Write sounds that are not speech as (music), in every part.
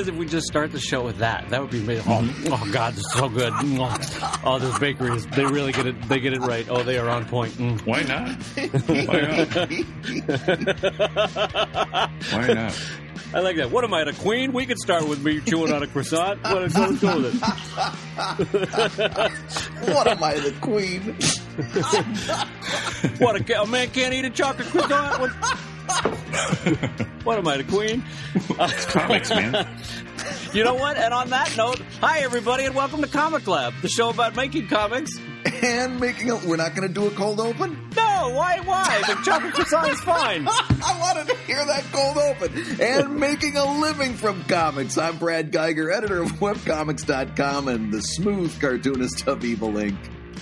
as if we just start the show with that. That would be amazing. Oh, oh God, this is so good. Oh, those bakeries, they really get it. They get it right. Oh, they are on point. Mm. Why not? Why not? Why not? (laughs) I like that. What am I, the queen? We could start with me chewing on a croissant. What, let's go with it. (laughs) what am I, the queen? (laughs) what, a, a, man can't eat a chocolate croissant? What, (laughs) what am I, the queen? (laughs) It's comics, man. (laughs) You know what? And on that note, hi everybody, and welcome to Comic Lab, the show about making comics and making a. We're not going to do a cold open. No, why? Why? The chocolate croissant is fine. I wanted to hear that cold open and making a living from comics. I'm Brad Guigar, editor of webcomics.com and the smooth cartoonist of Evil Inc.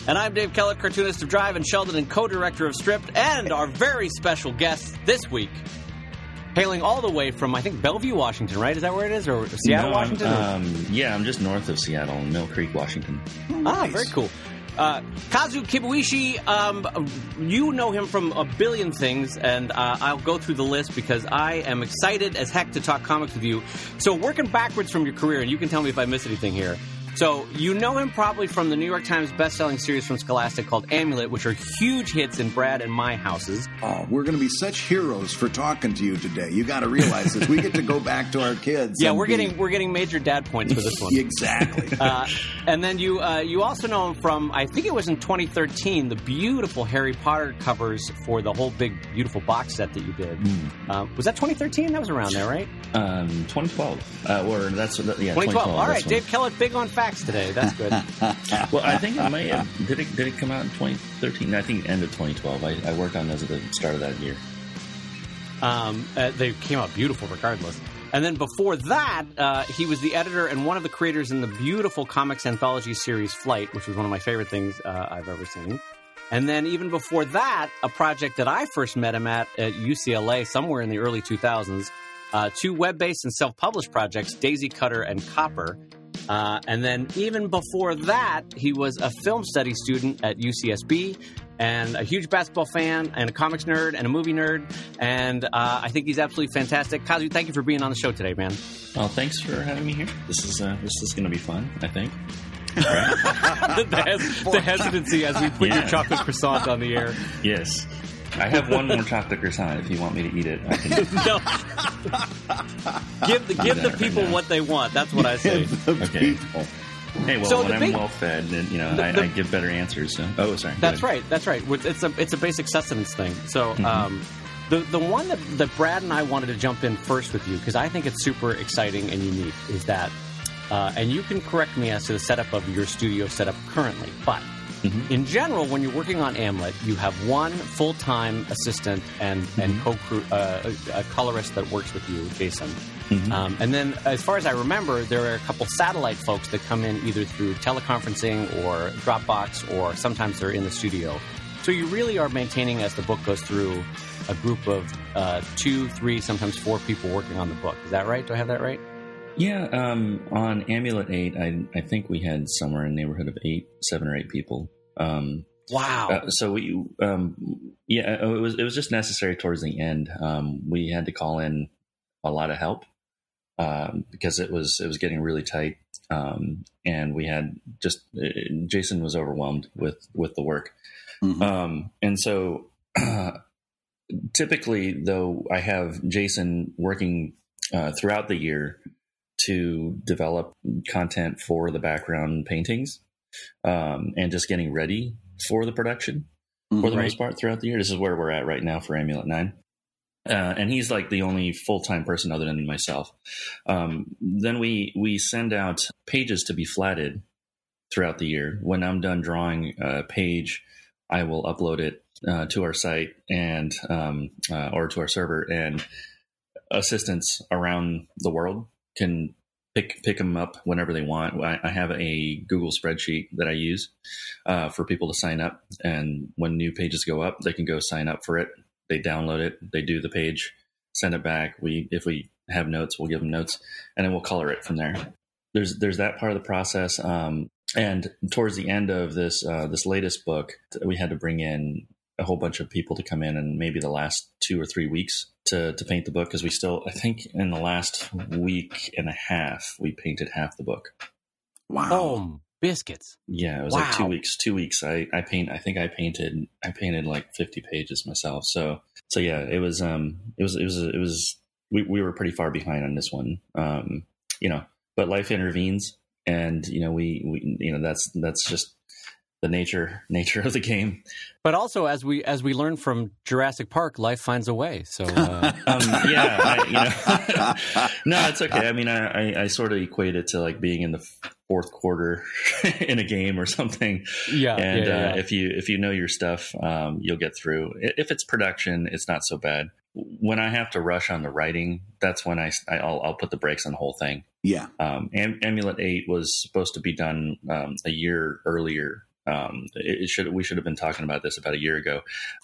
And I'm Dave Kellett, cartoonist of Drive and Sheldon and co-director of Stripped, and our very special guest this week hailing all the way from I think Bellevue, Washington, right? Is that where it is, or Seattle, No, Washington? Um, yeah, I'm just north of Seattle, in Mill Creek, Washington. Ah, very cool. Uh, Kazu Kibuishi, um, you know him from a billion things, and uh, I'll go through the list because I am excited as heck to talk comics with you. So, working backwards from your career, and you can tell me if I miss anything here. So, you know him probably from the New York Times best-selling series from Scholastic called Amulet, which are huge hits in Brad and my houses. Oh, we're going to be such heroes for talking to you today. You got to realize this. We get to go back to our kids. Yeah, we're be- getting we're getting major dad points for this one. (laughs) exactly. (laughs) Uh, and then you uh, you also know him from I think it was in 2013 the beautiful Harry Potter covers for the whole big beautiful box set that you did. Um, was that 2013? That was around there, right? Um, 2012. Uh, or that's yeah, 2012. 2012. All right, Dave Kellett, big on facts today. That's good. (laughs) Well, I think it may have. Did it, did it come out in 2013? I think end of 2012. I, I worked on those at the start of that year. Um, uh, they came out beautiful, regardless. And then before that, uh, he was the editor and one of the creators in the beautiful comics anthology series Flight, which was one of my favorite things uh, I've ever seen. And then even before that, a project that I first met him at at UCLA somewhere in the early 2000s, uh, two web-based and self-published projects, Daisy Cutter and Copper. Uh, and then even before that, he was a film study student at UCSB and a huge basketball fan and a comics nerd and a movie nerd. And uh, I think he's absolutely fantastic. Kazu, thank you for being on the show today, man. Well, thanks for having me here. This is uh, this is going to be fun. I think. (laughs) the, the hes- the hesitancy as we put your chocolate croissant on the air. Yes. I have one more chocolate croissant. If you want me to eat it, I can. (laughs) No. give the, give the that right people what they want. That's what I say. the Okay. people. Hey, well, So when the I'm big- well fed, then you know, The- I, the- I give better answers. So. Oh, sorry. That's right. That's right. It's a it's a basic sustenance thing. So Mm-hmm. um, the the one that, that Brad and I wanted to jump in first with you because I think it's super exciting and unique is that, uh, and you can correct me as to the setup of your studio setup currently, but. Mhm. In general, when you're working on Amulet, you have one full-time assistant and and Mm-hmm. co uh, a colorist that works with you, Jason. Mhm. Um, and then, as far as I remember, there are a couple satellite folks that come in either through teleconferencing or Dropbox, or sometimes they're in the studio. So you really are maintaining, as the book goes through, a group of uh, two, three, sometimes four people working on the book. Is that right? Do I have that right? Yeah, um, on Amulet 8, I, I think we had somewhere in the neighborhood of eight, seven or eight people. Um, Wow. uh, so we, um, yeah, uh, it was it was just necessary towards the end. Um, we had to call in a lot of help um, because it was it was getting really tight, um, and we had just uh, Jason was overwhelmed with with the work, Mhm. um, and so (clears throat) typically though I have Jason working uh, throughout the year to develop content for the background paintings um, and just getting ready for the production for the most part throughout the year. This is where we're at right now for Amulet 9. Uh, and he's like the only full time person other than myself. Um, then we we send out pages to be flatted throughout the year. When I'm done drawing a page, I will upload it uh, to our site and um, uh, or to our server, and assistants around the world can pick pick them up whenever they want. I, I have a Google spreadsheet that I use uh, for people to sign up, and when new pages go up, they can go sign up for it. They download it, they do the page, send it back. We if we have notes, we'll give them notes, and then we'll color it from there. There's there's that part of the process. Um, and towards the end of this uh, this latest book, we had to bring in a whole bunch of people to come in and maybe the last two or three weeks to, to paint the book because we still I think in the last week and a half we painted half the book. Wow. Oh, biscuits. Yeah, it was like two weeks. Two weeks. I I paint. I think I painted. I painted like fifty pages myself. So so yeah, it was um it was it was it was we we were pretty far behind on this one. Um you know, but life intervenes, and you know we we you know that's that's just the nature (laughs) nature of the game. But also, as we as we learned from Jurassic Park, life finds a way. So uh, (laughs) Um, yeah, I, you know, (laughs) no, it's okay. I mean, I, I, I sort of equate it to like being in the fourth quarter in a game or something. yeah, and yeah, yeah, Uh, if you if you know your stuff, um, you'll get through. If it's production, it's not so bad. When I have to rush on the writing, that's when I, I will I'll put the brakes on the whole thing. yeah. Um, Am- Amulet Eight was supposed to be done um, a year earlier. Um, it, it should we should have been talking about this about a year ago,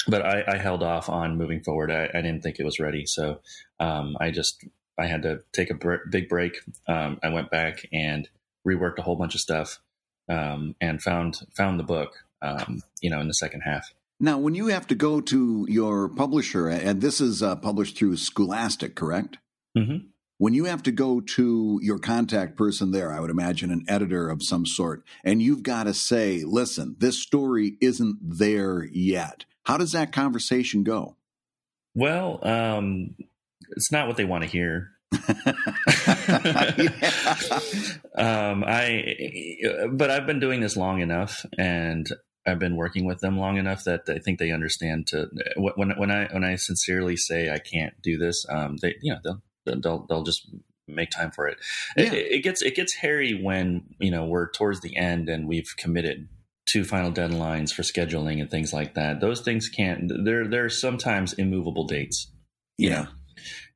but I, I held off on moving forward. I, I didn't think it was ready, so um, I just I had to take a br- big break. Um, I went back and reworked a whole bunch of stuff um, and found found the book. Um, you know, in the second half. Now, when you have to go to your publisher, and this is uh, published through Scholastic, correct? Mhm. When you have to go to your contact person there, I would imagine an editor of some sort, and you've got to say, listen, this story isn't there yet. How does that conversation go? Well, um, it's not what they want to hear. (laughs) (laughs) um, I, but I've been doing this long enough, and I've been working with them long enough that I think they understand. To when when I when I sincerely say I can't do this, um, they you know they'll they'll they'll just make time for it. Yeah. It, it gets it gets hairy when you know we're towards the end and we've committed to final deadlines for scheduling and things like that. Those things can't. There there are sometimes immovable dates Yeah. know,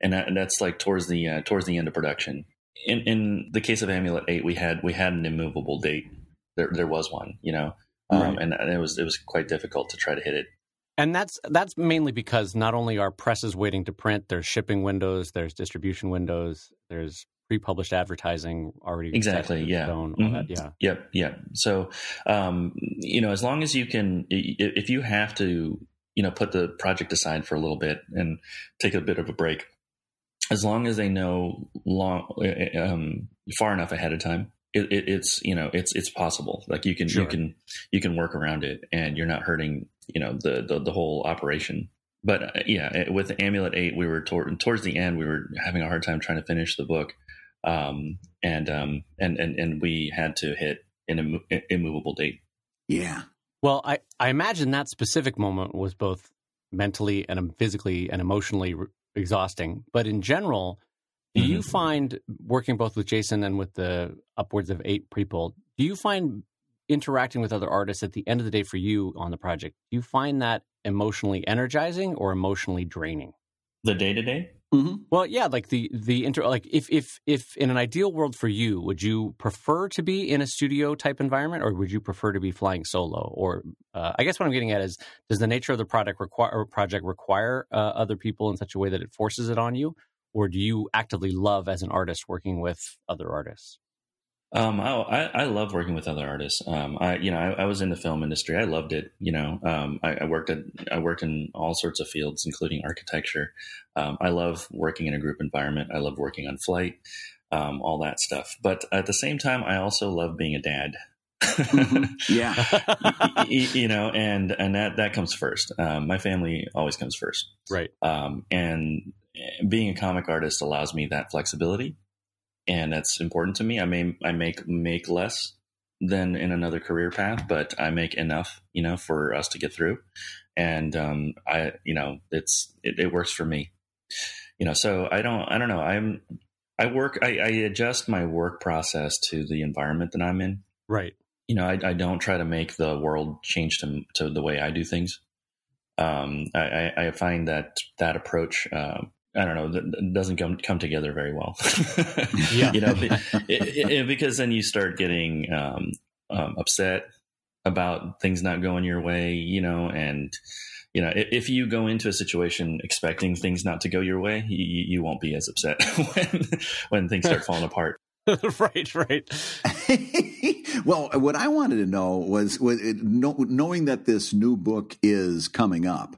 and, that, and that's like towards the uh, towards the end of production. In in the case of Amulet Eight, we had we had an immovable date. There there was one, you know, um, Right. and, and it was it was quite difficult to try to hit it. And that's that's mainly because not only are presses waiting to print, there's shipping windows, there's distribution windows, there's pre-published advertising already Exactly, yeah. all Mhm. that, yeah. Yep, yep. So, um, you know, as long as you can, if you have to, you know, put the project aside for a little bit and take a bit of a break, as long as they know long, um, far enough ahead of time, it, it, it's you know, it's it's possible. Like you can Sure. you can you can work around it, and you're not hurting, you know, the the, the whole operation. But uh, yeah, with Amulet Eight, we were toward, towards the end. We were having a hard time trying to finish the book, um, and um, and and and we had to hit an immo- immovable date. Yeah. Well, I, I imagine that specific moment was both mentally and physically and emotionally re- exhausting. But in general, do you Mhm. find working both with Jason and with the upwards of eight people, do you find interacting with other artists at the end of the day for you on the project, do you find that emotionally energizing or emotionally draining? The day to day. hmm Well, yeah, like the the inter like if if if in an ideal world for you, would you prefer to be in a studio type environment, or would you prefer to be flying solo? Or uh, I guess what I'm getting at is, does the nature of the product require or project require uh, other people in such a way that it forces it on you, or do you actively love as an artist working with other artists? Um, I, I I love working with other artists. Um, I you know I, I was in the film industry. I loved it. You know, um, I, I worked at I worked in all sorts of fields, including architecture. Um, I love working in a group environment. I love working on flight, um, all that stuff. But at the same time, I also love being a dad. Mhm. Yeah. (laughs) Y- y- you know, and and that that comes first. Um, my family always comes first. right. um, and being a comic artist allows me that flexibility and that's important to me. I may i make make less than in another career path but i make enough you know for us to get through. And um, i you know it's it, it works for me. You know so i don't i don't know. I'm i work I, I adjust my work process to the environment that i'm in. Right. you know, I, I don't try to make the world change to to the way I do things. Um, I, I, find that that approach, uh, I don't know, that that doesn't come come together very well. (laughs) Yeah. you know, be- it, it, because then you start getting um, um, upset about things not going your way. You know, and you know, if, if you go into a situation expecting things not to go your way, you, you won't be as upset (laughs) when when things start falling apart. (laughs) right, right. well, what I wanted to know was, was it, knowing that this new book is coming up.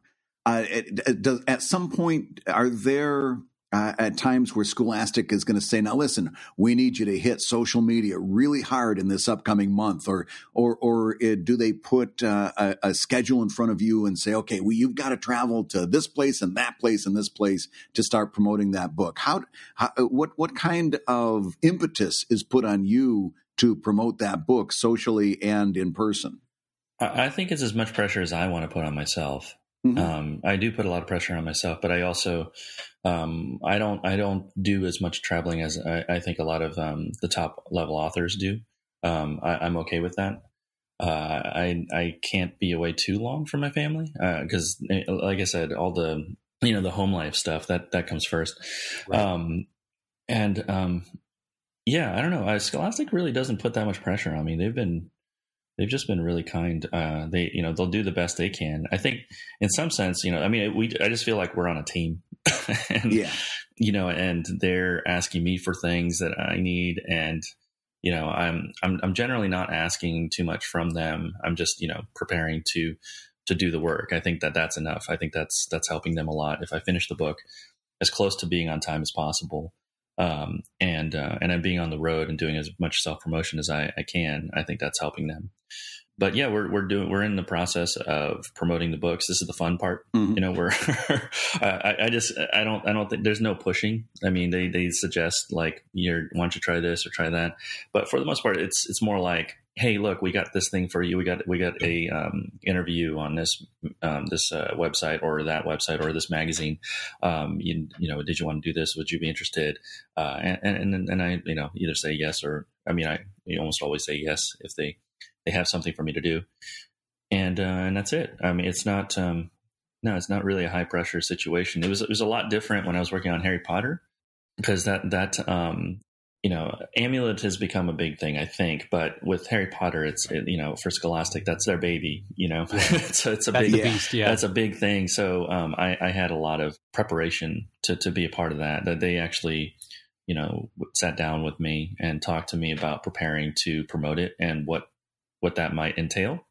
Uh, it, it does, at some point, are there uh, at times where Scholastic is going to say, "Now listen, we need you to hit social media really hard in this upcoming month," or or or uh, do they put uh, a, a, schedule in front of you and say, "Okay, well, you've got to travel to this place and that place and this place to start promoting that book"? How, how uh, what what kind of impetus is put on you to promote that book socially and in person? I think it's as much pressure as I want to put on myself. Mm-hmm. Um, I do put a lot of pressure on myself, but I also um, I don't I don't do as much traveling as I, I think a lot of um, the top level authors do. Um, I, am okay with that. Uh, I I can't be away too long from my family because, uh, like I said, all the you know the home life stuff that that comes first. Right. Um, and um, yeah, I don't know. Scholastic really doesn't put that much pressure on me. They've been they've just been really kind. Uh, they, you know, they'll do the best they can. I think, in some sense, you know, I mean, we, I just feel like we're on a team. (laughs) and, yeah. You know, and they're asking me for things that I need, and you know, I'm, I'm, I'm generally not asking too much from them. I'm just, you know, preparing to, to do the work. I think that that's enough. I think that's that's helping them a lot. If I finish the book as close to being on time as possible, um, and uh, and I'm being on the road and doing as much self promotion as I, I, can. I think that's helping them. But yeah, we're we're doing we're in the process of promoting the books. This is the fun part. Mm-hmm. You know, we're (laughs) I, I, just I don't I don't think there's no pushing. I mean, they they suggest like you're why don't you try this or try that. But for the most part, it's it's more like hey, look, we got this thing for you. We got we got a um, interview on this um, this uh, website or that website or this magazine. Um, you, you know, did you want to do this? Would you be interested? Uh, and, and and I you know either say yes or I mean I almost always say yes if they they have something for me to do, and uh, and that's it. I mean, it's not um, no, it's not really a high pressure situation. It was it was a lot different when I was working on Harry Potter because that that um, you know, amulet has become a big thing, I think. But with Harry Potter, it's it, you know, for Scholastic, that's their baby. You know, so (laughs) it's a that's big, beast, yeah. that's a big thing. So um, I, I, had a lot of preparation to to be a part of that. That they actually, you know, sat down with me and talked to me about preparing to promote it and what what that might entail,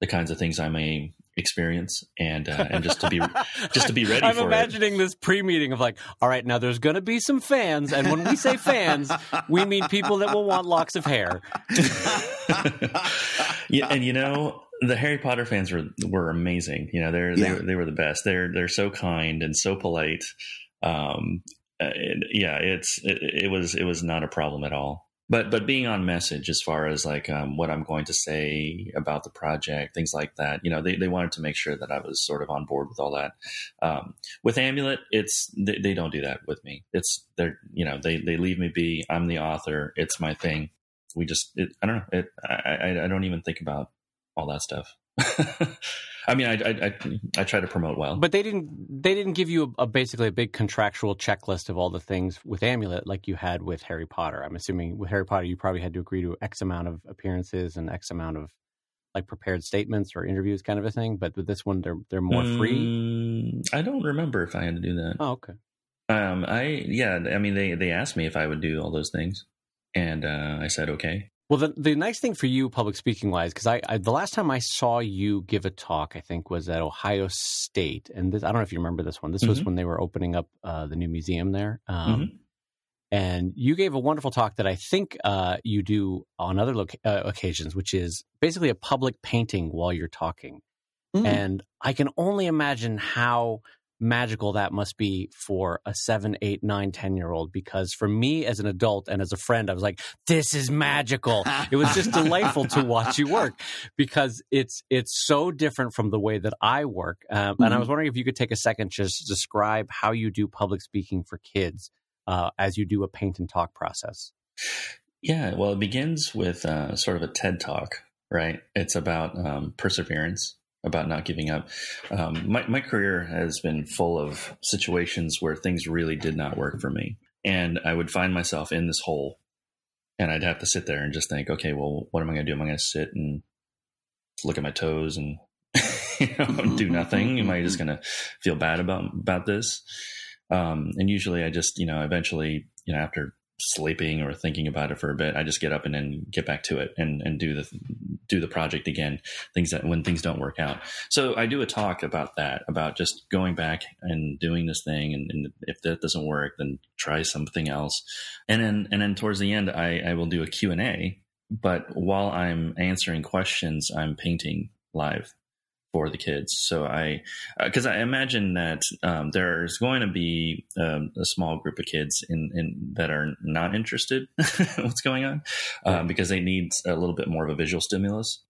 the kinds of things I may experience and uh, and just to be (laughs) just to be ready I'm imagining it. this pre-meeting of like, all right, now there's going to be some fans, and when we say fans, we mean people that will want locks of hair. (laughs) yeah, and you know, the Harry Potter fans were were amazing. You know, they're yeah. they, they were the best. They're they're so kind and so polite. Um, uh, it, yeah, it's it, it was it was not a problem at all but but being on message as far as like um, what I'm going to say about the project, things like that. You know, they, they wanted to make sure that I was sort of on board with all that. Um, with Amulet, it's they, they, don't do that with me. It's they're you know they they leave me be. I'm the author. It's my thing. We just it, I don't know. It I, I I don't even think about all that stuff. (laughs) I mean, I, I, I, I try to promote well, but they didn't. They didn't give you a, a, basically a big contractual checklist of all the things with Amulet like you had with Harry Potter. I'm assuming with Harry Potter, you probably had to agree to X amount of appearances and X amount of like prepared statements or interviews, kind of a thing. But with this one, they're they're more free. Mm, I don't remember if I had to do that. Oh, okay. Um, I yeah, I mean they they asked me if I would do all those things, and uh, I said okay. Well, the, the nice thing for you, public speaking wise, because I, I, the last time I saw you give a talk, I think was at Ohio State, and this, I don't know if you remember this one. This mm-hmm. was when they were opening up uh, the new museum there, um, mm-hmm. and you gave a wonderful talk that I think uh, you do on other loca- uh, occasions, which is basically a public painting while you're talking, mm-hmm. and I can only imagine how magical that must be for a seven, eight, nine, ten year old. Because for me as an adult and as a friend, I was like, "This is magical." it was just delightful to watch you work (laughs) because it's it's so different from the way that I work. Um, mm-hmm. And I mm-hmm. was wondering if you could take a second just describe how you do public speaking for kids uh, as you do a paint and talk process. Yeah, well, it begins with uh, sort of a TED talk, right? It's about um, perseverance about not giving up. Um, my, my career has been full of situations where things really did not work for me. And I would find myself in this hole and I'd have to sit there and just think, okay, well, what am I going to do? Am I going to sit and look at my toes and (laughs) you know, do nothing? Am I just going to feel bad about, about this? Um, and usually I just, you know, eventually, you know, after sleeping or thinking about it for a bit, I just get up and then get back to it and, and do the do the project again. Things that when things don't work out. So I do a talk about that, about just going back and doing this thing, and, and if that doesn't work, then try something else. And then and then towards the end, I, I will do a Q and A. But while I'm answering questions, I'm painting live for the kids. So I, because uh, I imagine that um, there's going to be um, a small group of kids in, in that are not interested (laughs) what's going on um, because they need a little bit more of a visual stimulus.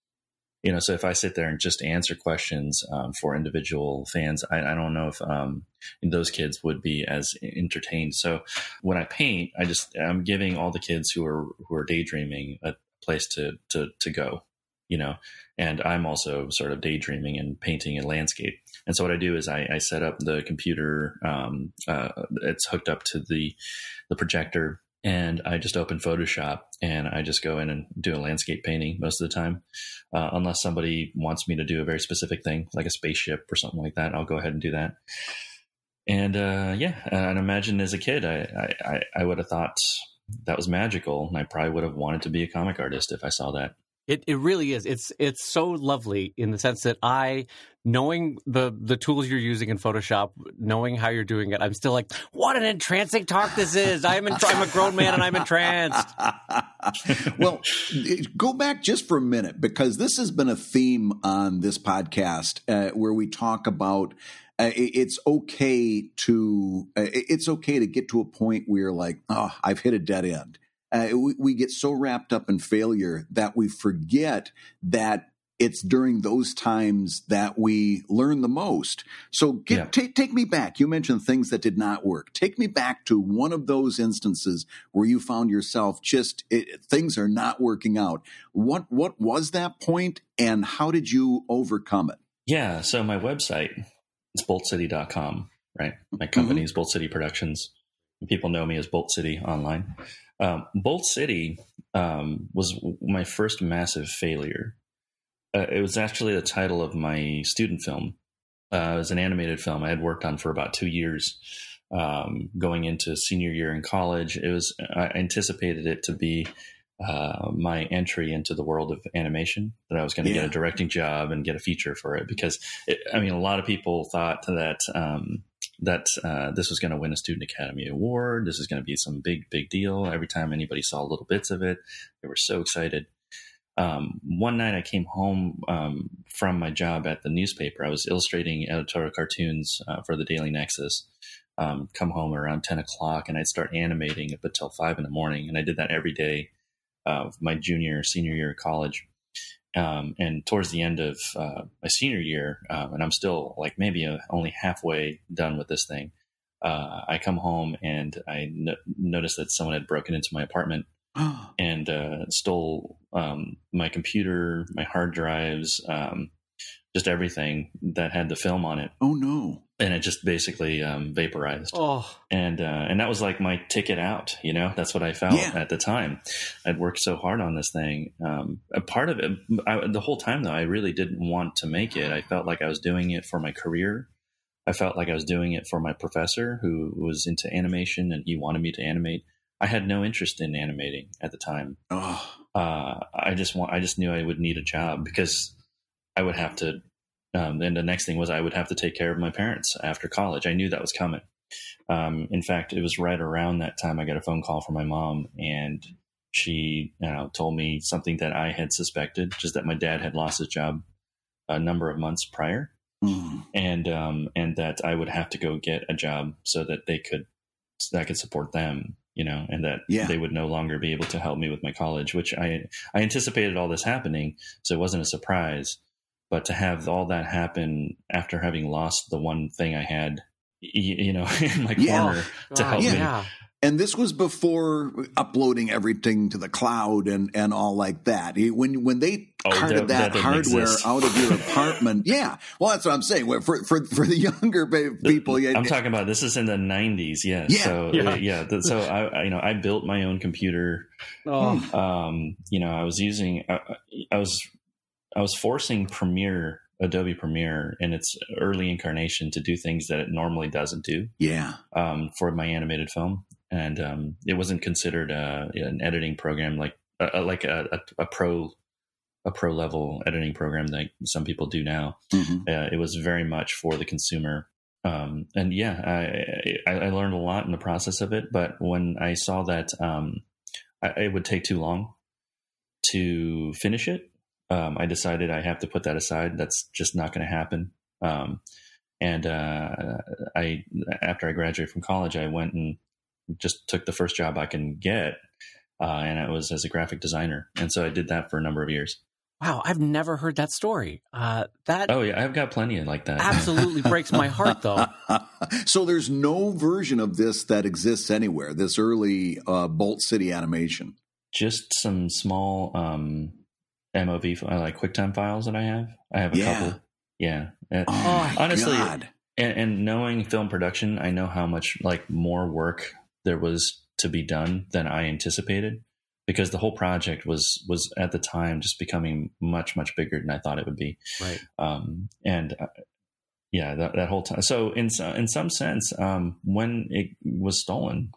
You know, so if I sit there and just answer questions um, for individual fans, I, I don't know if um, those kids would be as entertained. So when I paint, I just I'm giving all the kids who are who are daydreaming a place to to to go you know, and I'm also sort of daydreaming and painting a landscape. And so what I do is I, I set up the computer. Um, uh, it's hooked up to the the projector, and I just open Photoshop and I just go in and do a landscape painting most of the time, uh, unless somebody wants me to do a very specific thing like a spaceship or something like that. I'll go ahead and do that. And uh, yeah, and imagine as a kid, I, I I would have thought that was magical, and I probably would have wanted to be a comic artist if I saw that. It it really is. It's it's so lovely in the sense that I knowing the the tools you're using in Photoshop, knowing how you're doing it, I'm still like, what an entrancing talk this is. I'm I'm a grown man and I'm entranced. (laughs) well, go back just for a minute because this has been a theme on this podcast uh, where we talk about uh, it's okay to uh, it's okay to get to a point where you're like, oh, I've hit a dead end uh, we, we get so wrapped up in failure that we forget that it's during those times that we learn the most. So get, yeah. take, take me back. You mentioned things that did not work. Take me back to one of those instances where you found yourself just it, things are not working out. What what was that point and how did you overcome it? Yeah, so my website is boltcity.com, right? My company mm-hmm. is Bolt City Productions. People know me as Bolt City online. Um, Bolt City um, was my first massive failure. Uh, it was actually the title of my student film. Uh, it was an animated film I had worked on for about two years. Um, going into senior year in college, it was I anticipated it to be uh, my entry into the world of animation. That I was going to yeah. get a directing job and get a feature for it because it, I mean, a lot of people thought that um, that uh, this was going to win a Student Academy Award. This is going to be some big, big deal. Every time anybody saw little bits of it, they were so excited. Um, one night I came home um, from my job at the newspaper. I was illustrating editorial cartoons uh, for the Daily Nexus. Um, come home around 10 o'clock and I'd start animating up until 5 in the morning. And I did that every day of my junior, or senior year of college. Um, and towards the end of uh, my senior year, um, and I'm still like maybe a, only halfway done with this thing, uh, I come home and I no- noticed that someone had broken into my apartment (gasps) and uh, stole um, my computer, my hard drives, um, just everything that had the film on it. Oh no! And it just basically um, vaporized. Oh, and uh, and that was like my ticket out. You know, that's what I felt yeah. at the time. I'd worked so hard on this thing. Um, a part of it, I, the whole time though, I really didn't want to make it. I felt like I was doing it for my career. I felt like I was doing it for my professor who was into animation and he wanted me to animate. I had no interest in animating at the time. Oh. Uh, I just want, I just knew I would need a job because I would have to. Um, and the next thing was I would have to take care of my parents after college. I knew that was coming. Um, in fact, it was right around that time I got a phone call from my mom, and she you know, told me something that I had suspected, just that my dad had lost his job a number of months prior, mm. and um, and that I would have to go get a job so that they could so that I could support them, you know, and that yeah. they would no longer be able to help me with my college, which I I anticipated all this happening, so it wasn't a surprise. But to have all that happen after having lost the one thing I had, you know, (laughs) in my yeah. corner to help yeah. me. And this was before uploading everything to the cloud and, and all like that. When when they oh, carted that, that hardware exist. out of your (laughs) apartment, yeah. Well, that's what I'm saying. For for, for the (laughs) younger people, I'm talking about this is in the 90s. Yes. Yeah. So yeah. Uh, yeah. So I, I, you know I built my own computer. Oh. Um, you know I was using I, I was I was forcing Premiere, Adobe Premiere, in its early incarnation to do things that it normally doesn't do. Yeah. Um, for my animated film, and um, it wasn't considered uh, an editing program like uh, like a, a, a, pro a pro level editing program that some people do now. Mm-hmm. Uh, it was very much for the consumer. Um, and yeah, I, I, I, learned a lot in the process of it. But when I saw that um, I, it would take too long to finish it, um, I decided I have to put that aside. That's just not going to happen. Um, and uh, I, after I graduated from college, I went and just took the first job I can get, uh, and it was as a graphic designer. And so I did that for a number of years. Wow, I've never heard that story. Uh, that oh yeah, I've got plenty like that. Absolutely (laughs) breaks my heart, though. (laughs) so there's no version of this that exists anywhere. This early uh, Bolt City animation. Just some small um, MOV like QuickTime files that I have. I have a yeah. couple. Yeah. Oh, honestly, God. And, and knowing film production, I know how much like more work there was to be done than I anticipated because the whole project was was at the time just becoming much much bigger than I thought it would be. Right. Um, and uh, yeah, that, that, whole time. So in in some sense, um, when it was stolen,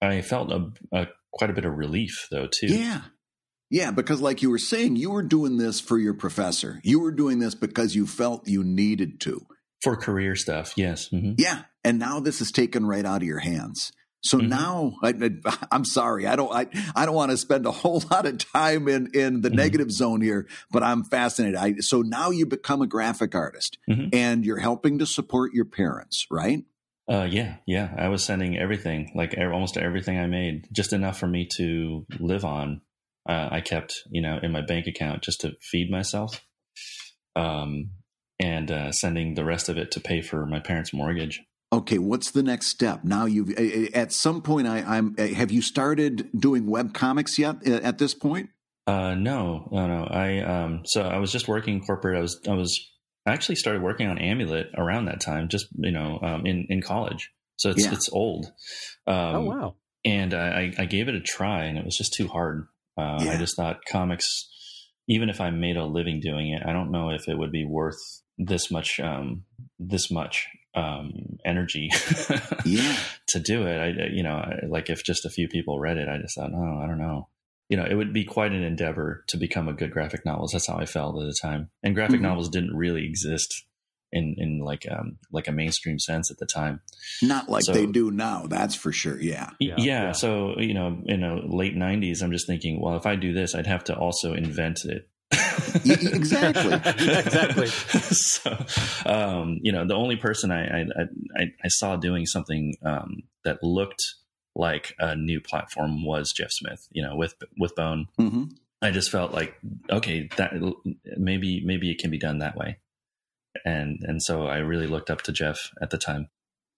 I felt a, a, quite a bit of relief though too. Yeah. Yeah, because like you were saying, you were doing this for your professor. You were doing this because you felt you needed to. For career stuff, yes. Mm-hmm. Yeah. And now this is taken right out of your hands. So mm-hmm. now I, am sorry. I don't, I, I don't want to spend a whole (laughs) lot of time in, in the mm-hmm. negative zone here, but I'm fascinated. I, so now you become a graphic artist mm-hmm. and you're helping to support your parents, right? Uh, yeah, yeah. I was sending everything, like almost everything I made, just enough for me to live on. Uh, I kept, you know, in my bank account just to feed myself, um, and uh, sending the rest of it to pay for my parents' mortgage. Okay what's the next step? Now you've at some point I, am have you started doing web comics yet at this point? Uh, no no no. I um, so i was just working corporate. I was i was I actually started working on amulet around that time just you know um, in in college. So it's yeah. it's old. Um, oh wow. and I, I gave it a try and it was just too hard uh, yeah. i just thought comics even if i made a living doing it i don't know if it would be worth this much um, this much um, energy (laughs) yeah. to do it. I, you know, like if just a few people read it, I just thought, oh, I don't know. You know, it would be quite an endeavor to become a good graphic novelist. That's how I felt at the time. And graphic mm-hmm. novels didn't really exist in in like um like a mainstream sense at the time. Not like so, they do now, that's for sure. Yeah. Yeah, yeah. yeah. So, you know, in the late 90s, I'm just thinking, well, if I do this, I'd have to also invent it exactly. (laughs) (laughs) exactly. so, um, you know, the only person I, I, I, I saw doing something um, that looked like a new platform was Jeff Smith. You know, with with Bone. Mm-hmm. I just felt like okay, that maybe maybe it can be done that way, and and so I really looked up to Jeff at the time,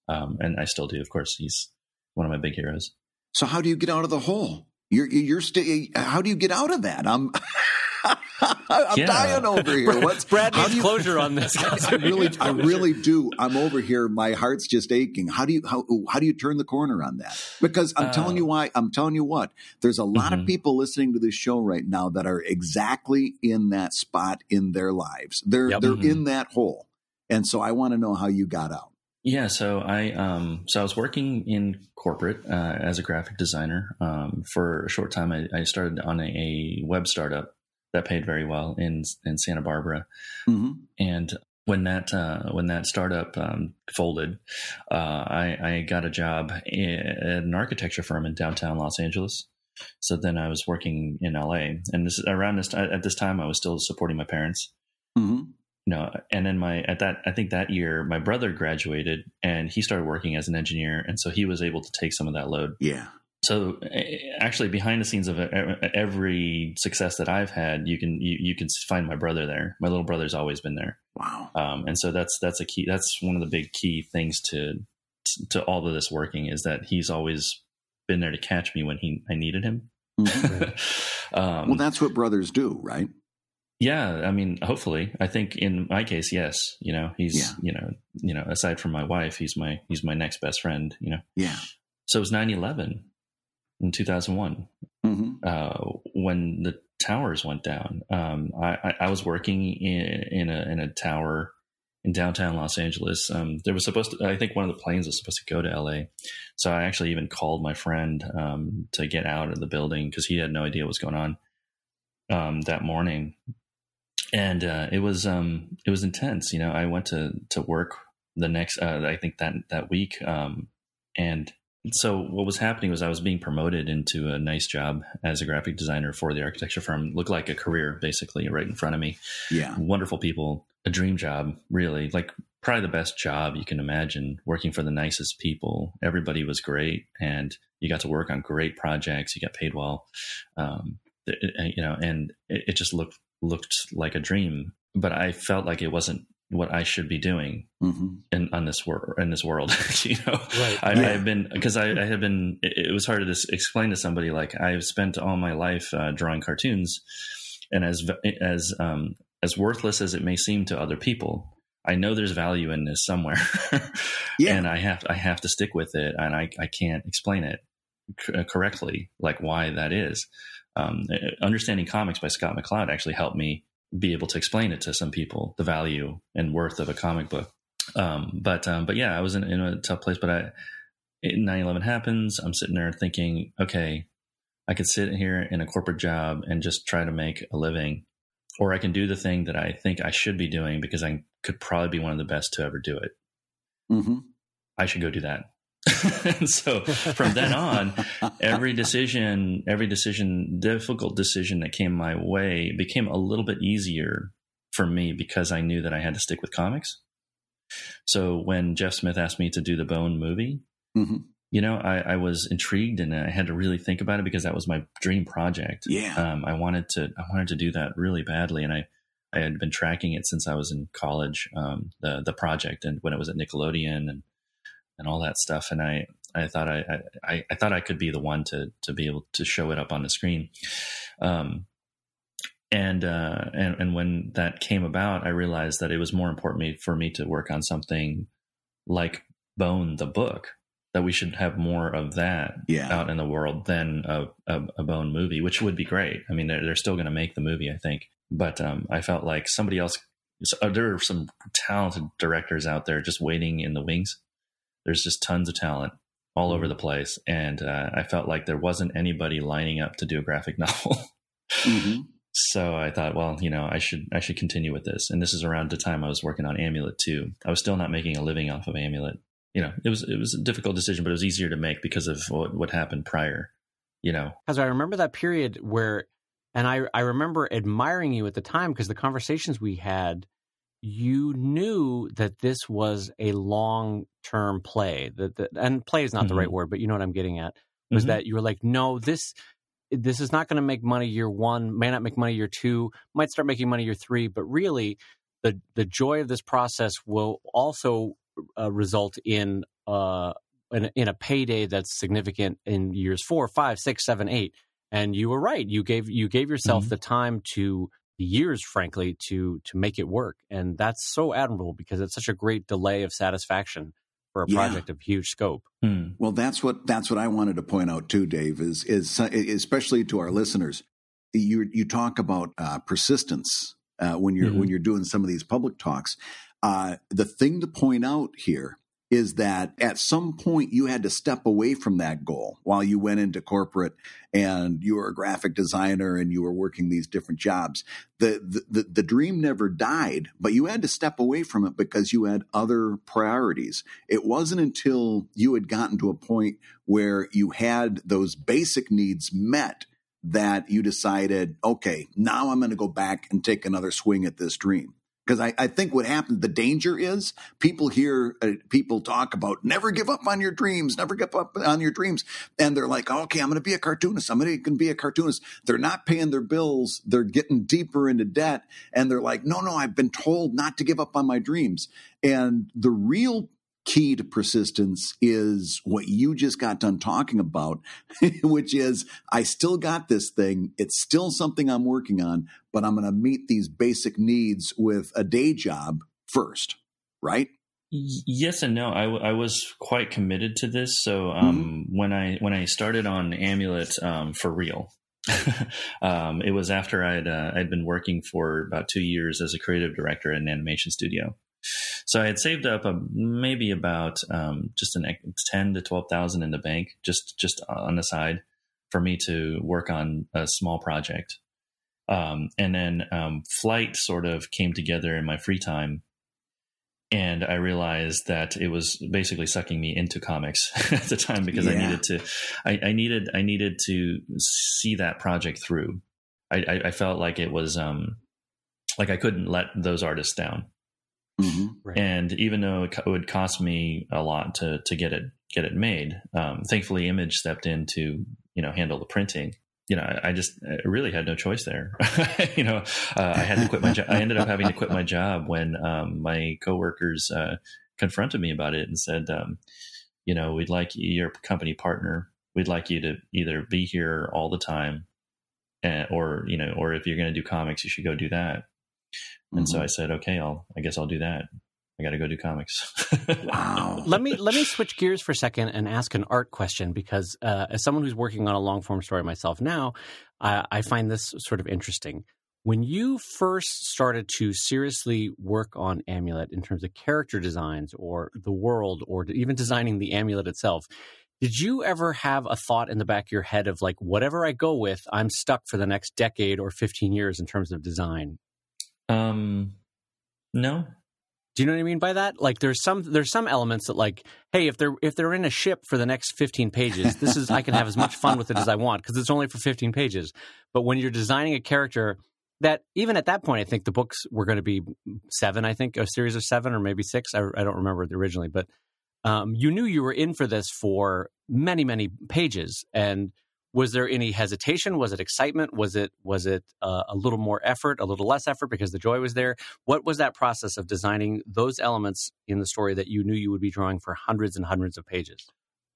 um, and I still do. Of course, he's one of my big heroes. So how do you get out of the hole? You're you're st- how do you get out of that? I'm (laughs) I'm yeah. dying over here. What's Brad needs you, closure on this? (laughs) I really, I really do. I'm over here. My heart's just aching. How do you how how do you turn the corner on that? Because I'm uh, telling you why. I'm telling you what. There's a lot mm-hmm. of people listening to this show right now that are exactly in that spot in their lives. They're yep. they're mm-hmm. in that hole, and so I want to know how you got out. Yeah, so I um, so I was working in corporate uh, as a graphic designer um, for a short time. I, I started on a, a, web startup that paid very well in in Santa Barbara, mm-hmm. and when that uh, when that startup um, folded, uh, I, I, got a job at an architecture firm in downtown Los Angeles. So then I was working in LA, and this around this at this time I was still supporting my parents. Mm-hmm. You know, and then my at that I think that year my brother graduated and he started working as an engineer, and so he was able to take some of that load. Yeah so actually behind the scenes of every success that I've had, you can you, you can find my brother there. My little brother's always been there. Wow. Um, and so that's that's a key. That's one of the big key things to to all of this working is that he's always been there to catch me when he I needed him. Mm-hmm. (laughs) um, well, that's what brothers do, right? Yeah, I mean, hopefully, I think in my case, yes. You know, he's yeah. you know you know aside from my wife, he's my he's my next best friend. You know. Yeah. So it was 9-11 in 2001 mm-hmm. uh, when the towers went down. Um, I, I, was working in, in, a, in a tower in downtown Los Angeles. Um, there was supposed to, I think one of the planes was supposed to go to LA. So I actually even called my friend um, to get out of the building because he had no idea what was going on um, that morning. And uh, it was um, it was intense. You know, I went to to work the next uh, I think that that week, um, and so what was happening was I was being promoted into a nice job as a graphic designer for the architecture firm. Looked like a career basically right in front of me. Yeah. Wonderful people, a dream job, really. Like probably the best job you can imagine, working for the nicest people. Everybody was great and you got to work on great projects. You got paid well. Um, you know, and it, it just looked looked like a dream, but I felt like it wasn't what I should be doing mm-hmm. in on this world in this world. (laughs) you know, right. I, yeah. have been because I, I, have been. It, it, was hard to explain to somebody like I've spent all my life uh, drawing cartoons, and as as um, as worthless as it may seem to other people, I know there's value in this somewhere, (laughs) yeah. and I have I have to stick with it, and I I can't explain it c- correctly, like why that is. Um, understanding comics by Scott McCloud actually helped me be able to explain it to some people the value and worth of a comic book. Um, but um, but yeah, I was in, in, a tough place. But I 9/11 happens. I'm sitting there thinking, okay, I could sit here in a corporate job and just try to make a living, or I can do the thing that I think I should be doing because I could probably be one of the best to ever do it. Mm-hmm. I should go do that. And (laughs) so from then on, every decision, every decision, difficult decision that came my way became a little bit easier for me because I knew that I had to stick with comics. So when Jeff Smith asked me to do the Bone movie, mm-hmm. you know, I, I, was intrigued and I had to really think about it because that was my dream project. Yeah, um, I wanted to, I wanted to do that really badly, and I, I had been tracking it since I was in college, um, the the project, and when it was at Nickelodeon and and all that stuff. And I, I thought I, I, I, thought I could be the one to, to be able to show it up on the screen. Um, and, uh, and, and when that came about, I realized that it was more important for me to work on something like Bone, the book, that we should have more of that yeah. out in the world than a, a, a Bone movie, which would be great. I mean, they're, they're still going to make the movie, I think. But um, I felt like somebody else, uh, there are some talented directors out there just waiting in the wings there's just tons of talent all over mm-hmm. the place, and uh, I felt like there wasn't anybody lining up to do a graphic (laughs) novel. mm-hmm. So I thought, well, you know, I should I should continue with this. And this is around the time I was working on Amulet too. I was still not making a living off of Amulet. You know, it was it was a difficult decision, but it was easier to make because of what, what happened prior. You know, because I remember that period where, and I I remember admiring you at the time because the conversations we had you knew that this was a long term play that, that, and play is not mm-hmm. the right mm-hmm. word but you know what i'm getting at was mm-hmm. that you were like no this this is not going to make money year one may not make money year two might start making money year three but really the the joy of this process will also uh, result in uh in, in a payday that's significant in years four five six seven eight and you were right you gave you gave yourself mm-hmm. the time to years, frankly, to to make it work, and that's so admirable because it's such a great delay of satisfaction for a yeah. project of huge scope. Hmm. Well, that's what that's what I wanted to point out too, Dave. Is is especially to our listeners, you you talk about uh, persistence uh, when you're mm-hmm. when you're doing some of these public talks. Uh, the thing to point out here is that at some point you had to step away from that goal while you went into corporate and you were a graphic designer and you were working these different jobs. The, the, the, dream never died, but you had to step away from it because you had other priorities. It wasn't until you had gotten to a point where you had those basic needs met that you decided, okay, now I'm going to go back and take another swing at this dream. Because I, I, think what happened, the danger is people hear uh, people talk about never give up on your dreams, never give up on your dreams. And they're like, okay, I'm going to be a cartoonist. Somebody can be a cartoonist. They're not paying their bills. They're getting deeper into debt. And they're like, no, no, I've been told not to give up on my dreams. And the real key to persistence is what you just got done talking about, (laughs) which is I still got this thing. It's still something I'm working on, but I'm going to meet these basic needs with a day job first, right? Yes and no. I, w- I was quite committed to this. So um, mm-hmm. when I when I started on Amulet um, for real, (laughs) um, it was after I'd uh, I'd been working for about two years as a creative director at an animation studio. So I had saved up a, maybe about um, just an ten to twelve thousand in the bank, just just on the side, for me to work on a small project. Um, and then um, flight sort of came together in my free time and I realized that it was basically sucking me into comics (laughs) at the time because yeah. I needed to, I, I, needed, I needed to see that project through. I, I, I felt like it was, um, like I couldn't let those artists down. Mm-hmm. Right. And even though it would cost me a lot to to get it get it made, um, thankfully Image stepped in to you know handle the printing you know, I just I really had no choice there. (laughs) you know, uh, I had to quit my job. I ended up having to quit my job when um, my coworkers uh, confronted me about it and said, um, you know, we'd like your company partner. We'd like you to either be here all the time, and, or you know, or if you're going to do comics, you should go do that. And mm-hmm. so I said, okay, I'll I guess I'll do that. I got to go do comics. wow. (laughs) Let me let me switch gears for a second and ask an art question because uh, as someone who's working on a long form story myself now, uh, I find this sort of interesting. When you first started to seriously work on Amulet in terms of character designs or the world or even designing the amulet itself, did you ever have a thought in the back of your head of like whatever I go with, I'm stuck for the next decade or 15 years in terms of design? Um, no, do you know what I mean by that? Like there's some there's some elements that like, hey, if they're if they're in a ship for the next 15 pages, this is I can have as much fun with it as I want because it's only for 15 pages. But when you're designing a character that even at that point, I think the books were going to be seven. I think a series of seven or maybe six. I, I don't remember originally, but um, you knew you were in for this for many many pages and was there any hesitation was it excitement was it was it uh, a little more effort a little less effort because the joy was there what was that process of designing those elements in the story that you knew you would be drawing for hundreds and hundreds of pages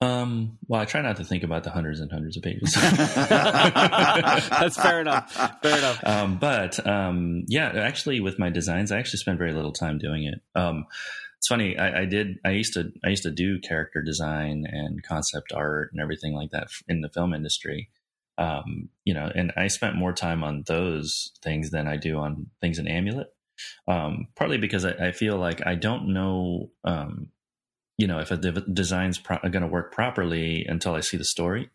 um, well, I try not to think about the hundreds and hundreds of pages. (laughs) That's fair enough. Fair enough. Um, but um, yeah, actually, with my designs, I actually spend very little time doing it. Um, it's funny. I, I, did. I used to. I used to do character design and concept art and everything like that in the film industry. Um, you know, and I spent more time on those things than I do on things in Amulet. Um, partly because I, I, feel like I don't know, um, you know, if a de- design's pro- going to work properly until I see the story.